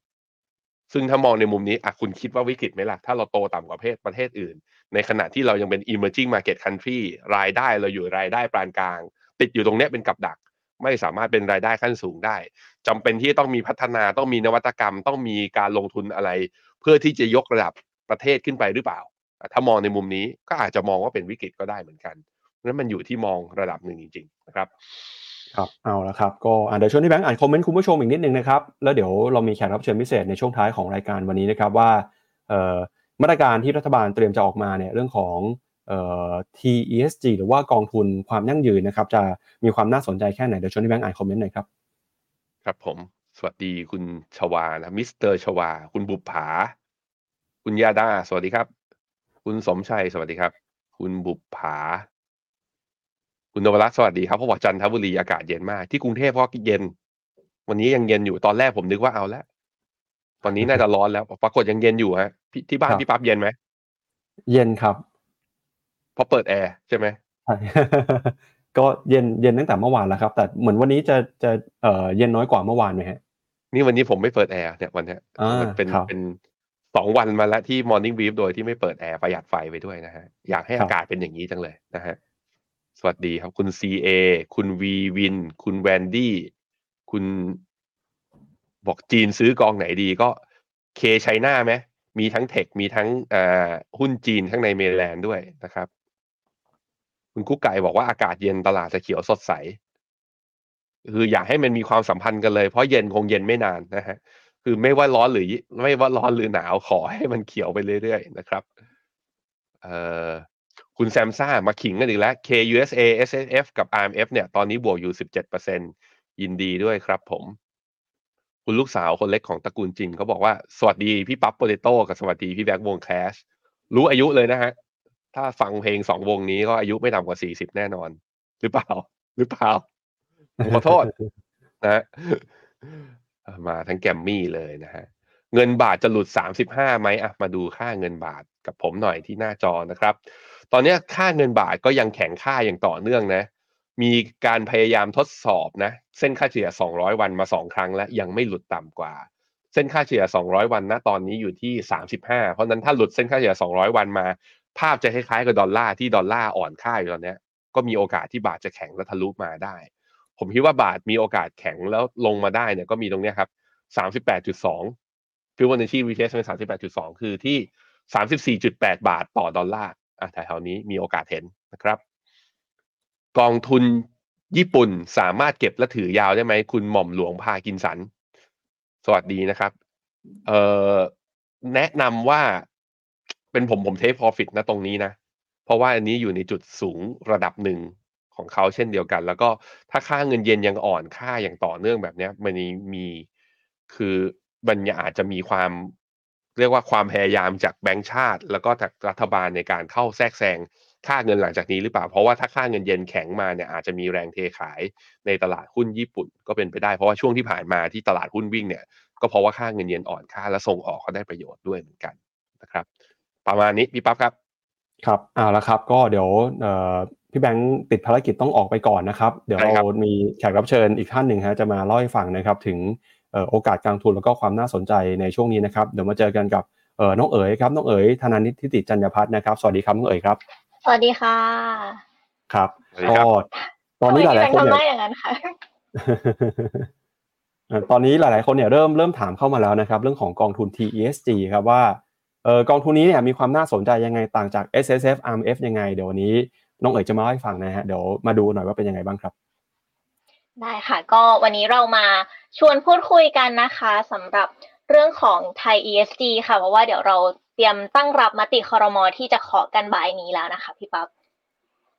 ซึ่งถ้ามองในมุมนี้อะคุณคิดว่าวิกฤตไหมล่ะ ถ้าเราโตต่ำกว่าประเทศประเทศอื่น ในขณะที่เรายังเป็น emerging market country รายได้เราอยู่รายได้ปานกลาง ติดอยู่ตรงนี้เป็นกับดัก ไม่สามารถเป็นรายได้ขั้นสูงได้จำเป็นที่ต้องมีพัฒนาต้องมีนวัตกรรม ต้องมีการลงทุนอะไร เพื่อที่จะยกระดับประเทศขึ้นไปหรือเปล่า ถ้ามองในมุมนี้ก็อาจจะมองว่าเป็นวิกฤตก็ได้เหมือนกันนั้นมันอยู่ที่มองระดับหนึ่งจริงๆนะครับ ครับเอาละครับก็เดี๋ยวชวนที่แบงค์อ่านคอมเมนต์คุณผู้ชมอีกนิดนึงนะครับแล้วเดี๋ยวเรามีแขกรับเชิญพิเศษในช่วงท้ายของรายการวันนี้นะครับว่ามาตรการที่รัฐบาลเตรียมจะออกมาเนี่ยเรื่องของ TESG หรือว่ากองทุนความยั่งยืนนะครับ จะมีความน่าสนใจแค่ไหนเดี๋ยวชวนพี่แบงค์อ่านคอมเมนต์หน่อยครับ ครับผม สวัสดีคุณชวานะมิสเตอร์ชวา คุณบุปผา คุณยาดา สวัสดีครับ คุณสมชัยสวัสดีครับ คุณบุปผา คุณนวรัตน์สวัสดีครับเพราะว่าจันทบุรีอากาศเย็นมาก ที่กรุงเทพก็เย็น วันนี้ยังเย็นอยู่ตอนแรกผมนึกว่าเอาแล้วตอนนี้น่าจะร้อนแล้วปรากฏยังเย็นอยู่ฮะที่บ้านพี่ปั๊บเย็นไหมเย็นครับเพราะเปิดแอร์ใช่ไหมใช่ก็เย็นเย็นตั้งแต่เมื่อวานแล้วครับ แต่เหมือนวันนี้จะจะเอ่อเย็นน้อยกว่าเมื่อวานไหมฮะ นี่วันนี้ผมไม่เปิดแอร์เนี่ยวันนี้มันเป็นเป็นสองวันมาแล้วที่ Morning Brief โดยที่ไม่เปิดแอร์ประหยัดไฟไปด้วยนะฮะอยากให้อากาศเป็นอย่างนี้จังเลยนะฮะ สวัสดีครับคุณ CA คุณวีวิน คุณแวนดี้ คุณบอกจีนซื้อกองไหนดีก็เคไชน่าไหมมีทั้งเทค มีทั้งหุ้นจีนข้างในเมลแลนด์ด้วยนะครับ คุณกุ๊กไก่บอกว่าอากาศเย็นตลาดจะเขียวสดใส คืออยากให้มันมีความสัมพันธ์กันเลย เพราะเย็นคงเย็นไม่นานนะฮะ คือไม่ว่าร้อนหรือ ไม่ว่าร้อนหรือหนาวขอให้มันเขียวไปเรื่อยๆนะครับ เอ่อ คุณแซมซ่ามาขิงกันอีกแล้ว KUSA SSF กับ RMF เนี่ยตอนนี้บวกอยู่ 17%ยินดีด้วยครับผม คุณลูกสาวคนเล็กของตระกูลจินเขาบอกว่า สวัสดีพี่ปั๊บโปเตโต้กับสวัสดีพี่แบ็กวงแคชรู้อายุเลยนะฮะ ถ้าฟังเพลงสองวงนี้ก็อายุไม่ต่ำกว่าสี่สิบแน่นอน หรือเปล่า หรือเปล่าขอโทษนะมาทั้งแกมมี่เลยนะฮะ เงินบาทจะหลุดสามสิบห้าไหมอะมาดูค่าเงินบาทกับผมหน่อยที่หน้าจอนะครับ ตอนนี้ค่าเงินบาทก็ยังแข็งค่าอย่างต่อเนื่องนะ มีการพยายามทดสอบนะ เส้นค่าเฉลี่ย 200 วันมา 2 ครั้งแล้ว ยังไม่หลุดต่ำกว่า เส้นค่าเฉลี่ย 200 วันณตอนนี้อยู่ที่ 35 เพราะนั้นถ้าหลุดเส้นค่าเฉลี่ย 200 วันมา ภาพจะคล้ายๆกับดอลลาร์ที่ดอลลาร์อ่อนค่าอยู่ตอนนี้ก็มีโอกาสที่บาทจะแข็งและทะลุมาได้ ผมคิดว่าบาทมีโอกาสแข็งแล้วลงมาได้เนี่ยก็มีตรงนี้ครับ 38.2 Fibonacci retracement 38.2 คือที่ 34.8 บาทต่อดอลลาร์ อะแถวๆนี้มีโอกาสเห็นนะครับ กองทุนญี่ปุ่นสามารถเก็บและถือยาวได้ไหม คุณหม่อมหลวงพากินสัน สวัสดีนะครับเอ่อแนะนำว่าเป็นผมผมเทคพอฟิตนะตรงนี้นะ เพราะว่าอันนี้อยู่ในจุดสูงระดับหนึ่งของเขาเช่นเดียวกัน แล้วก็ถ้าค่าเงินเยนยังอ่อนค่าอย่างต่อเนื่องแบบนี้มันมีคือมันอาจจะมีความ เรียกว่าความพยายามจากแบงก์ชาติ แล้วก็จากรัฐบาลในการเข้าแทรกแซงค่าเงินหลังจากนี้หรือเปล่า เพราะว่าถ้าค่าเงินเยนแข็งมาเนี่ยอาจจะมีแรงเทขายในตลาดหุ้นญี่ปุ่นก็เป็นไปได้ เพราะว่าช่วงที่ผ่านมาที่ตลาดหุ้นวิ่งเนี่ยก็เพราะว่าค่าเงินเยนอ่อนค่าและส่งออกเขาได้ประโยชน์ด้วยเหมือนกันนะครับ ประมาณนี้พี่ปั๊บครับครับเอาละครับก็เดี๋ยวพี่แบงค์ติดภารกิจต้องออกไปก่อนนะครับ เดี๋ยวเรามีแขกรับเชิญอีกท่านหนึ่งฮะจะมาเล่าให้ฟังนะครับถึง โอกาสการทุนแล้วก็ความน่าสนใจในช่วงนี้นะครับเดี๋ยวมาเจอกันกับน้องเอ๋ยครับน้องเอ๋ยธนานิติจัญญพัฒน์นะครับสวัสดีครับน้องเอ๋ยครับ สวัสดีค่ะ ครับก็ตอนนี้หลายๆคนเนี่ยอย่างนั้นค่ะตอนนี้หลายๆคนเนี่ยเริ่มเริ่มถามเข้ามาแล้วนะครับ เรื่องของกองทุน TESG ครับว่าเออกองทุนนี้เนี่ยมีความน่าสนใจยังไงต่างจาก S S F R M F ยังไง เดี๋ยววันนี้น้องเอ๋ยจะมาให้ฟังนะฮะเดี๋ยวมาดูหน่อยว่าเป็นยังไงบ้างครับ ได้ค่ะ ก็วันนี้เรามาชวนพูดคุยกันนะคะสำหรับเรื่องของไทย ESG ค่ะ เพราะว่าเดี๋ยวเราเตรียมตั้งรับมติคอรมอที่จะขอกันบ่ายนี้แล้วนะคะ พี่ปั๊บ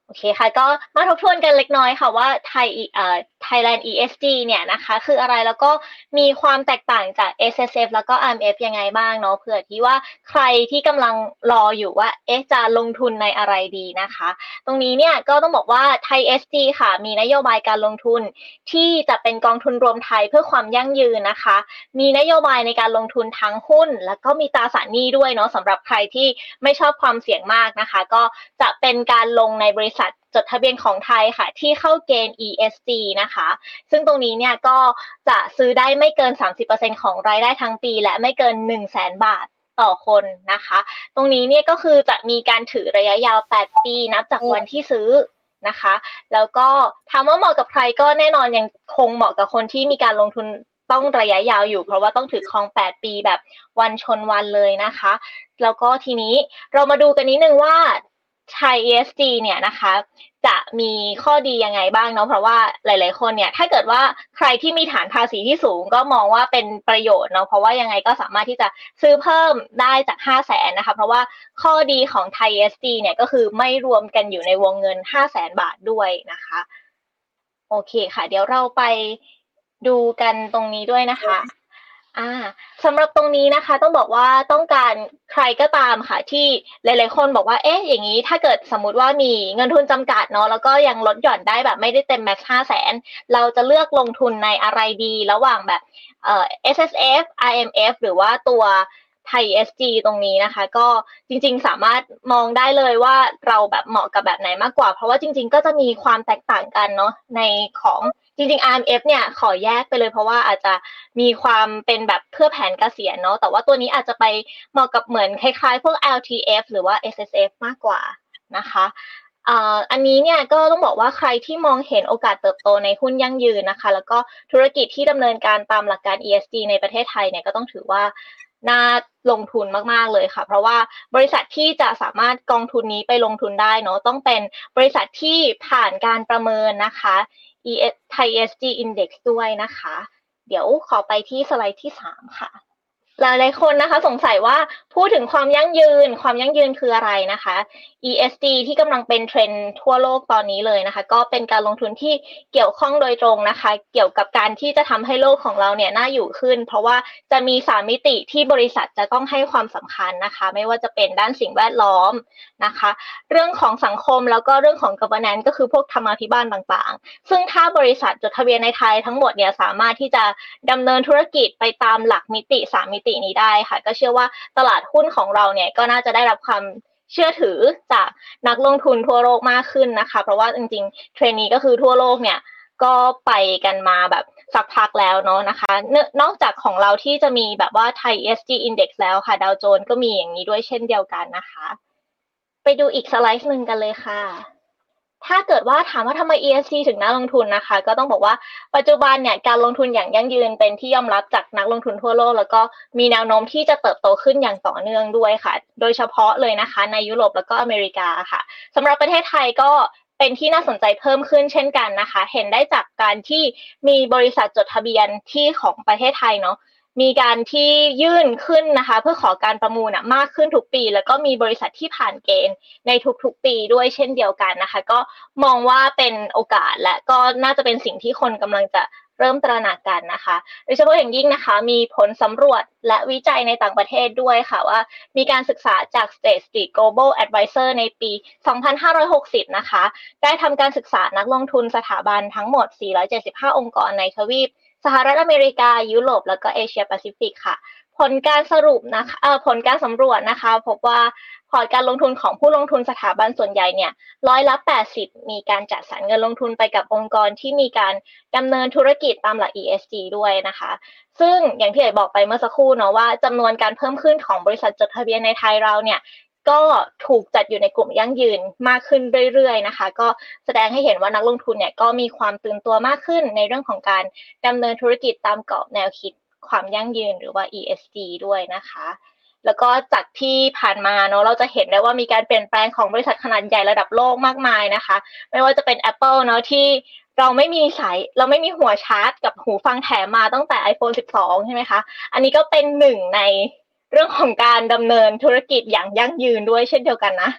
โอเคค่ะ ก็มาทบทวนกันเล็กน้อยค่ะว่าไทยเอ่อ Thailand ESG เนี่ยนะคะคืออะไรแล้วก็มีความแตกต่างจาก SSF แล้วก็ IMF ยังไงบ้างเนาะเผื่อที่ว่าใครที่กำลังรออยู่ว่าเอ๊ะจะลงทุนในอะไรดีนะคะ ตรงนี้เนี่ยก็ต้องบอกว่าไทย SG ค่ะ มีนโยบายการลงทุนที่จะเป็นกองทุนรวมไทยเพื่อความยั่งยืนนะคะ มีนโยบายในการลงทุนทั้งหุ้น แล้วก็มีตราสารหนี้ด้วยเนาะสำหรับใครที่ไม่ชอบความเสี่ยงมากนะคะ ก็จะเป็นการลงในบริษัท จดทะเบียนของไทยค่ะ ที่เข้าเกณฑ์ ESG นะคะ ซึ่งตรงนี้เนี่ยก็จะซื้อได้ไม่เกิน 30%ของรายได้ทั้งปี และไม่เกิน 1 0 0 0 0แบาทต่อคนนะคะ ตรงนี้เนี่ยก็คือจะมีการถือระยะยาว 8 ปีนับจากวันที่ซื้อนะคะ แล้วก็ถามว่าเหมาะกับใครก็แน่นอนยังคงเหมาะกับคนที่มีการลงทุนต้องระยะยาวอยู่ เพราะว่าต้องถือครอง 8 ปีแบบวันชนวันเลยนะคะ แล้วก็ทีนี้เรามาดูกันนิดนึงว่า ไทย ESG เนี่ยนะคะ จะมีข้อดียังไงบ้างเนาะเพราะว่าหลาย ๆ คนเนี่ย ถ้าเกิดว่าใครที่มีฐานภาษีที่สูงก็มองว่าเป็นประโยชน์เนาะเพราะว่ายังไงก็สามารถที่จะซื้อเพิ่มได้จาก 5 0 0แสนนะคะ เพราะว่าข้อดีของไทย ESG เนี่ยก็คือไม่รวมกันอยู่ในวงเงิน 5 0 0แสนบาทด้วยนะคะ โอเคค่ะ เดี๋ยวเราไปดูกันตรงนี้ด้วยนะคะ อ่าสำหรับตรงนี้นะคะต้องบอกว่าต้องการใครก็ตามค่ะที่หลาย ๆ คนบอกว่าเอ๊ะอย่างนี้ถ้าเกิดสมมติว่ามีเงินทุนจำกัดเนาะแล้วก็ยังลดหย่อนได้แบบไม่ได้เต็มแม็กซ์ห้าแสนเราจะเลือกลงทุนในอะไรดีระหว่างแบบเอ่อ S S F I M F หรือว่าตัวไทย SG ตรงนี้นะคะ ก็จริงๆสามารถมองได้เลยว่าเราแบบเหมาะกับแบบไหนมากกว่า เพราะว่าจริง ๆ ก็จะมีความแตกต่างกันเนาะในของ จริงๆ RMF เนี่ยขอแยกไปเลยเพราะว่าอาจจะมีความเป็นแบบเพื่อแผนเกษียณเนาะแต่ว่าตัวนี้อาจจะไปเหมาะกับเหมือนคล้ายๆ พวก LTF หรือว่า SSF มากกว่านะคะอันนี้เนี่ยก็ต้องบอกว่าใครที่มองเห็นโอกาสเติบโตในหุ้นยั่งยืนนะคะ แล้วก็ธุรกิจที่ดำเนินการตามหลักการ ESG ในประเทศไทยเนี่ยก็ต้องถือว่าน่าลงทุนมาก ๆ เลยค่ะ เพราะว่าบริษัทที่จะสามารถกองทุนนี้ไปลงทุนได้เนาะต้องเป็นบริษัทที่ผ่านการประเมินนะคะ ES Thai ESG Index ด้วยนะคะ เดี๋ยวขอไปที่สไลด์ที่ 3 ค่ะ หลายหลายคนนะคะสงสัยว่าพูดถึงความยั่งยืน ความยั่งยืนคืออะไรนะคะ ESG ที่กำลังเป็นเทรนด์ทั่วโลกตอนนี้เลยนะคะ ก็เป็นการลงทุนที่เกี่ยวข้องโดยตรงนะคะ เกี่ยวกับการที่จะทำให้โลกของเราเนี่ยน่าอยู่ขึ้น เพราะว่าจะมีสามมิติที่บริษัทจะต้องให้ความสำคัญนะคะ ไม่ว่าจะเป็นด้านสิ่งแวดล้อมนะคะ เรื่องของสังคมแล้วก็เรื่องของ governance ก็คือพวกธรรมาภิบาลต่างๆ ซึ่งถ้าบริษัทจดทะเบียนในไทยทั้งหมดเนี่ยสามารถที่จะดำเนินธุรกิจไปตามหลักมิติสามมิตินี้ได้ค่ะ ก็เชื่อว่าตลาดหุ้นของเราเนี่ยก็น่าจะได้รับความเชื่อถือจากนักลงทุนทั่วโลกมากขึ้นนะคะ เพราะว่าจริงๆ เทรนนี้ก็คือทั่วโลกเนี่ยก็ไปกันมาแบบสักพักแล้วเนาะนะคะ นอกจากของเราที่จะมีแบบว่าไทย ESG Index แล้วค่ะ ดาวโจนก็มีอย่างนี้ด้วยเช่นเดียวกันนะคะ ไปดูอีกสไลด์หนึ่งกันเลยค่ะ ถ้าเกิดว่าถามว่าทำไม ESG ถึงน่าลงทุนนะคะ ก็ต้องบอกว่าปัจจุบันเนี่ยการลงทุนอย่างยั่งยืนเป็นที่ยอมรับจากนักลงทุนทั่วโลก แล้วก็มีแนวโน้มที่จะเติบโตขึ้นอย่างต่อเนื่องด้วยค่ะ โดยเฉพาะเลยนะคะ ในยุโรปแล้วก็อเมริกาค่ะสำหรับประเทศไทยก็เป็นที่น่าสนใจเพิ่มขึ้นเช่นกันนะคะ เห็นได้จากการที่มีบริษัทจดทะเบียนที่ของประเทศไทยเนาะ มีการที่ยื่นขึ้นนะคะ เพื่อขอการประมูลมากขึ้นทุกปี แล้วก็มีบริษัทที่ผ่านเกณฑ์ในทุกๆ ปีด้วยเช่นเดียวกันนะคะ ก็มองว่าเป็นโอกาสและก็น่าจะเป็นสิ่งที่คนกำลังจะเริ่มตระหนักกันนะคะโดยเฉพาะอย่างยิ่งนะคะ มีผลสำรวจและวิจัยในต่างประเทศด้วยค่ะว่า มีการศึกษาจาก State Street Global Advisor ในปี 2560 นะคะ ได้ทำการศึกษานักลงทุนสถาบันทั้งหมด 475 องค์กรในทวีป สหรัฐอเมริกา ยุโรป แล้วก็เอเชียแปซิฟิกค่ะ ผลการสรุปนะคะผลการสำรวจนะคะ พบว่าพอร์ตการลงทุนของผู้ลงทุนสถาบันส่วนใหญ่เนี่ยร้อยละ 80 มีการจัดสรรเงินลงทุนไปกับองค์กรที่มีการดำเนินธุรกิจตามหลัก ESG ด้วยนะคะ ซึ่งอย่างที่เอ๋บอกไปเมื่อสักครู่เนาะว่าจำนวนการเพิ่มขึ้นของบริษัทจดทะเบียนในไทยเราเนี่ย ก็ถูกจัดอยู่ในกลุ่มยั่งยืนมากขึ้นเรื่อยๆนะคะ ก็แสดงให้เห็นว่านักลงทุนเนี่ยก็มีความตื่นตัวมากขึ้นในเรื่องของการดำเนินธุรกิจตามกรอบแนวคิดความยั่งยืนหรือว่า ESG ด้วยนะคะ แล้วก็จากที่ผ่านมาเนาะเราจะเห็นได้ว่ามีการเปลี่ยนแปลงของบริษัทขนาดใหญ่ระดับโลกมากมายนะคะ ไม่ว่าจะเป็น Apple เนาะที่เราไม่มีสายเราไม่มีหัวชาร์จ กับหูฟังแถมมาตั้งแต่ iPhone 12 ใช่ไหมคะ อันนี้ก็เป็นหนึ่งใน เรื่องของการดำเนินธุรกิจอย่างยั่งยืนด้วยเช่นเดียวกันนะ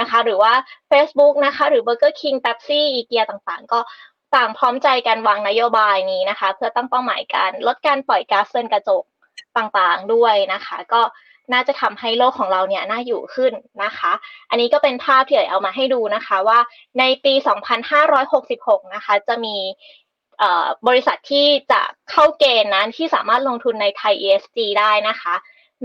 นะคะ หรือว่า Facebook นะคะ หรือ Burger King Pepsi อีเกียต่างๆ ก็ต่างพร้อมใจกันวางนโยบายนี้นะคะ เพื่อตั้งเป้าหมายการลดการปล่อยก๊าซเรือนกระจกต่างๆด้วยนะคะ ก็น่าจะทำให้โลกของเราเนี่ยน่าอยู่ขึ้นนะคะ อันนี้ก็เป็นภาพที่เอามาให้ดูนะคะว่าในปี 2566 นะคะ จะมีบริษัทที่จะเข้าเกณฑ์นั้นที่สามารถลงทุนในไทย ESG ได้นะคะ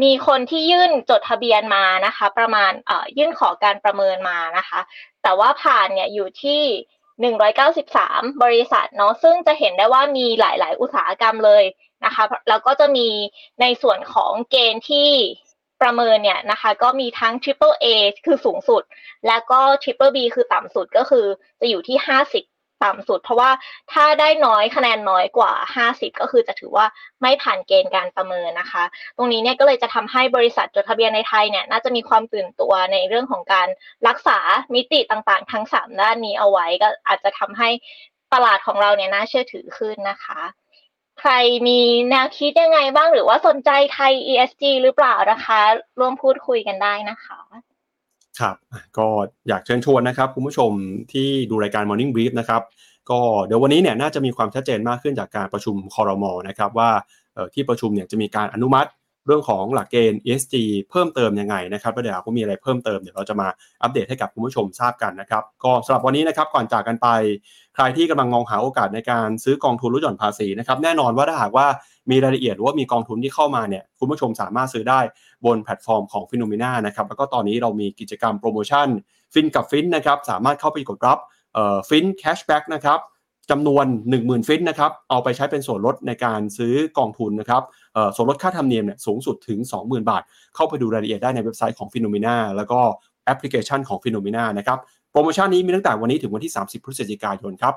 มีคนที่ยื่นจดทะเบียนมานะคะ ประมาณเอ่อยื่นขอการประเมินมานะคะ แต่ว่าผ่านเนี่ยอยู่ที่193 บริษัทเนาะซึ่งจะเห็นได้ว่ามีหลาย ๆ อุตสาหกรรมเลยนะคะแล้วก็จะมีในส่วนของเกณฑ์ที่ประเมินเนี่ยนะคะ ก็มีทั้ง Triple A คือสูงสุด แล้วก็ Triple B คือต่ำสุดก็คือจะอยู่ที่ 50 ต่ำสุด เพราะว่าถ้าได้น้อยคะแนนน้อยกว่า 50 ก็คือจะถือว่าไม่ผ่านเกณฑ์การประเมินนะคะ ตรงนี้เนี่ยก็เลยจะทำให้บริษัทจดทะเบียนในไทยเนี่ยน่าจะมีความตื่นตัวในเรื่องของการรักษามิติต่างๆ ทั้ง 3 ด้านนี้เอาไว้ก็อาจจะทำให้ตลาดของเราเนี่ยน่าเชื่อถือขึ้นนะคะใครมีแนวคิดยังไงบ้างหรือว่าสนใจไทย ESG หรือเปล่านะคะ ร่วมพูดคุยกันได้นะคะ ครับก็อยากเชิญชวนนะครับคุณผู้ชมที่ดูรายการ Morning Brief นะครับก็เดี๋ยววันนี้เนี่ยน่าจะมีความชัดเจนมากขึ้นจากการประชุมคอรมอนะครับว่าที่ประชุมเนี่ยจะมีการอนุมัติเรื่องของหลักเกณฑ์ ESG เพิ่มเติมยังไงนะครับแล้วเดี๋ยวก็มีอะไรเพิ่มเติมเดี๋ยวเราจะมาอัปเดตให้กับคุณผู้ชมทราบกันนะครับ ก็สำหรับวันนี้นะครับก่อนจากกันไป ใครที่กำลังมองหาโอกาสในการซื้อกองทุนลดหย่อนภาษีนะครับแน่นอนว่าถ้าหากว่า มีรายละเอียดหรือว่ามีกองทุนที่เข้ามาเนี่ยคุณผู้ชมสามารถซื้อได้บนแพลตฟอร์มของ Finnomena นะครับแล้วก็ตอนนี้เรามีกิจกรรมโปรโมชั่นฟินกับฟินนะครับสามารถเข้าไปกดรับฟิน cashback นะครับจำนวน 10,000 ฟินนะครับ เอาไปใช้เป็นส่วนลดในการซื้อกองทุนนะครับส่วนลดค่าธรรมเนียมเนี่ยสูงสุดถึง 20,000 บาท เข้าไปดูรายละเอียดได้ในเว็บไซต์ของ p h e n o m e n a แล้วก็แอปพลิเคชันของ p h e n o m e n a นะครับ โปรโมชั่นนี้มีตั้งแต่วันนี้ถึงวันที่ 30 พฤศจิกายนครับ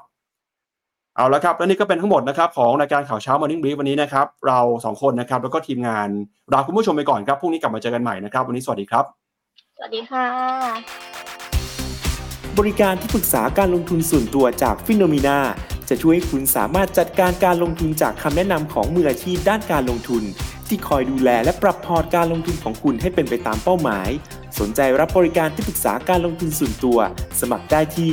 เอาละครับ และนี่ก็เป็นทั้งหมดนะครับของรายการข่าวเช้า Morning Brief วันนี้นะครับ เราสองคนนะครับ แล้วก็ทีมงานลาคุณผู้ชมไปก่อนครับพรุ่งนี้กลับมาเจอกันใหม่นะครับ วันนี้สวัสดีครับ สวัสดีค่ะ บริการที่ปรึกษาการลงทุนส่วนตัวจากฟิโนมีนาจะช่วยให้คุณสามารถจัดการการลงทุนจากคำแนะนำของมืออาชีพด้านการลงทุน ที่คอยดูแลและปรับพอร์ตการลงทุนของคุณให้เป็นไปตามเป้าหมาย สนใจรับบริการที่ปรึกษาการลงทุนส่วนตัว สมัครได้ที่